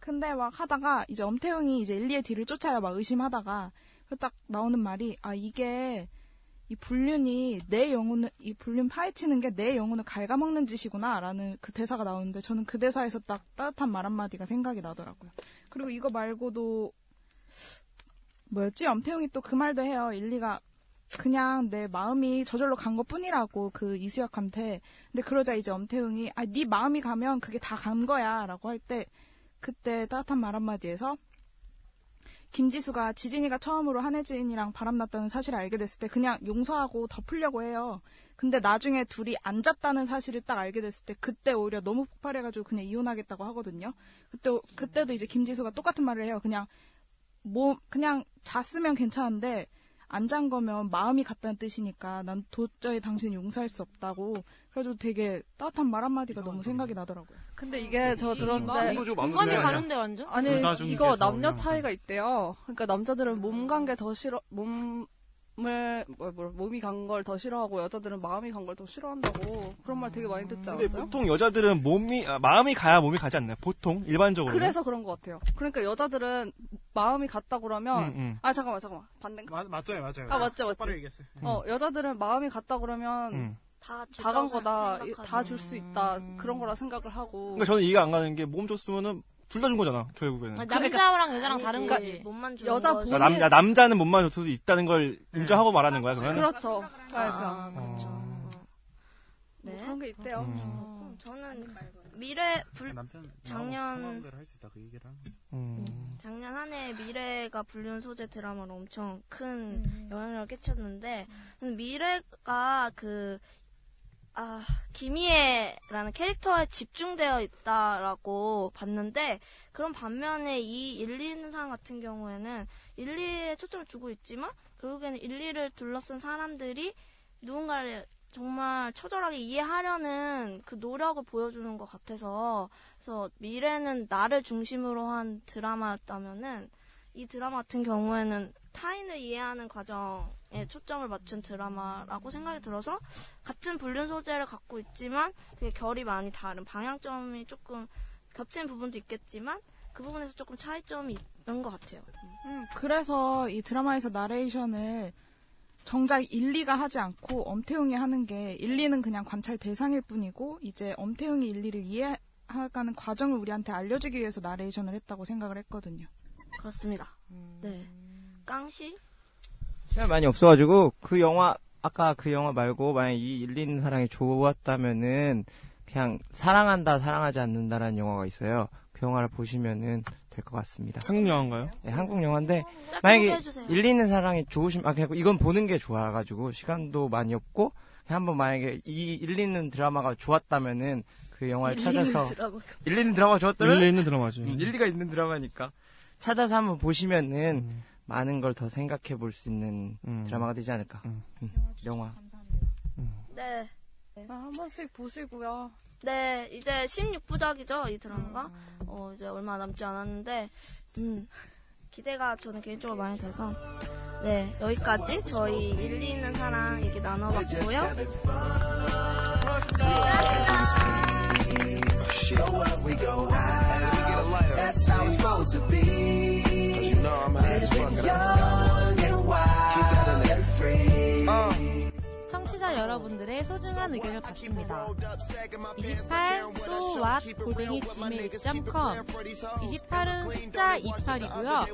근데 막 하다가 이제 엄태웅이 이제 일리의 뒤를 쫓아요. 막 의심하다가 그딱 나오는 말이 아 이게 이 불륜이 내 영혼을 이 불륜 파헤치는 게 내 영혼을 갉아먹는 짓이구나라는 그 대사가 나오는데 저는 그 대사에서 딱 따뜻한 말 한마디가 생각이 나더라고요. 그리고 이거 말고도 뭐였지? 엄태웅이 또 그 말도 해요. 일리가 그냥 내 마음이 저절로 간 것뿐이라고 그 이수혁한테. 근데 그러자 이제 엄태웅이 아 네 마음이 가면 그게 다 간 거야라고 할 때 그때 따뜻한 말 한마디에서 김지수가 지진이가 처음으로 한혜진이랑 바람났다는 사실을 알게 됐을 때 그냥 용서하고 덮으려고 해요. 근데 나중에 둘이 안 잤다는 사실을 딱 알게 됐을 때 그때 오히려 너무 폭발해가지고 그냥 이혼하겠다고 하거든요. 그때 그때도 이제 김지수가 똑같은 말을 해요. 그냥 뭐 그냥 잤으면 괜찮은데 안 잔 거면 마음이 같다는 뜻이니까 난 도저히 당신 용서할 수 없다고 그래가지고 되게 따뜻한 말 한마디가 너무 생각이 나더라고요. 근데 이게 저 들었는데 좀 마음도 공감이. 가는데, 완전? 아니 이거 게 남녀. 차이가 있대요. 그러니까 남자들은 몸 간 게 더 싫어 몸을 뭐, 뭐, 몸이 간 걸 더 싫어하고 여자들은 마음이 간 걸 더 싫어한다고 그런 말 되게 많이 듣지 근데 않았어요? 보통 여자들은 몸이 아, 마음이 가야 몸이 가지 않나요? 보통 일반적으로. 그래서 그런 것 같아요. 그러니까 여자들은 마음이 같다 그러면 음, 음. 아 잠깐만 잠깐만 반대인가? 맞, 맞아요, 맞아요. 아 맞죠 맞죠. 똑바로 얘기했어요. 어 여자들은 마음이 같다 그러면 음. 다 다간 거다. 다 줄 수 있다 그런 거라 생각을 하고. 그러니까 저는 이해가 안 가는 게 몸 줬으면은 둘 다 준 거잖아 결국에는. 아, 남자랑 여자랑 다른 아니지. 거지. 몸만 주는 여자 거지. 그러니까 남, 야, 남자는 몸만 줄 수도 있다는 걸 인정하고 말하는 거야 그러면. 그렇죠. 아, 그러니까. 그렇죠. 네. 뭐 그런 게 있대요. 음, 저는 미래 불 작년 수 있다 그 거죠. 음. 작년 한 해 미래가 불륜 소재 드라마로 엄청 큰 영향력을 끼쳤는데 저는 미래가 그 아, 김희애라는 캐릭터에 집중되어 있다라고 봤는데, 그런 반면에 이 1, 2 있는 사람 같은 경우에는 1, 2에 초점을 두고 있지만, 결국에는 1, 2를 둘러싼 사람들이 누군가를 정말 처절하게 이해하려는 그 노력을 보여주는 것 같아서, 그래서 미래는 나를 중심으로 한 드라마였다면은, 이 드라마 같은 경우에는 타인을 이해하는 과정에 초점을 맞춘 드라마라고 생각이 들어서 같은 불륜 소재를 갖고 있지만 되게 결이 많이 다른 방향점이 조금 겹치는 부분도 있겠지만 그 부분에서 조금 차이점이 있는 것 같아요. 음, 그래서 이 드라마에서 나레이션을 정작 1, 2가 하지 않고 엄태웅이 하는 게 1, 2는 그냥 관찰 대상일 뿐이고 이제 엄태웅이 1, 2를 이해하가는 과정을 우리한테 알려주기 위해서 나레이션을 했다고 생각을 했거든요. 그렇습니다. 네. 깡씨? 시간이 많이 없어가지고 그 영화 아까 그 영화 말고 만약 이 일리는 사랑이 좋았다면은 그냥 사랑한다 사랑하지 않는다라는 영화가 있어요. 그 영화를 보시면은 될 것 같습니다. 한국 영화인가요? 네, 한국 영화인데 짧게 만약에. 일리는 사랑이 좋으시면 아 그냥 이건 보는 게 좋아가지고 시간도 많이 없고 그냥 한번 만약에 이 일리는 드라마가 좋았다면은 그 영화를 찾아서. 일리는 드라마가 좋았다면 일리 있는 드라마지. 음, 일리가 있는 드라마니까 찾아서 한번 보시면은 음. 많은 걸 더 생각해 볼 수 있는 드라마가 되지 않을까. 음, 영화. 네. 아, 한 번씩 보시고요. 네, 이제 16부작이죠, 이 드라마가. 어, 이제 얼마 남지 않았는데, 음, 기대가 저는 개인적으로 많이 돼서. 네, 여기까지 저희 일리 있는 사랑 얘기 나눠봤고요. Out. We get a lighter. That's how it's supposed to be. Cause you know I'm high as fuck. 청취자 여러분들의 소중한 의견을 받습니다. 28 so what 골뱅이 gmail.com 28은 숫자 28이고요.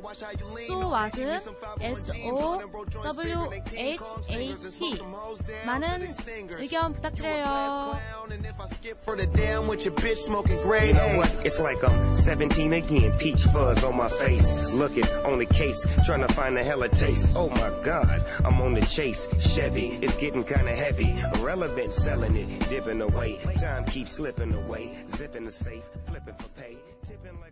so what은 s o w h a t 많은 의견 부탁드려요. You know what? It's like I'm 17 again. Peach fuzz on my face. Looking on the case, trying to find a hella taste. Oh my god, I'm on the chase. Chevy, it's getting kinda heavy. Irrelevant, selling it, dipping away. Time keeps slipping away. Zipping the safe, flipping for pay. Tipping like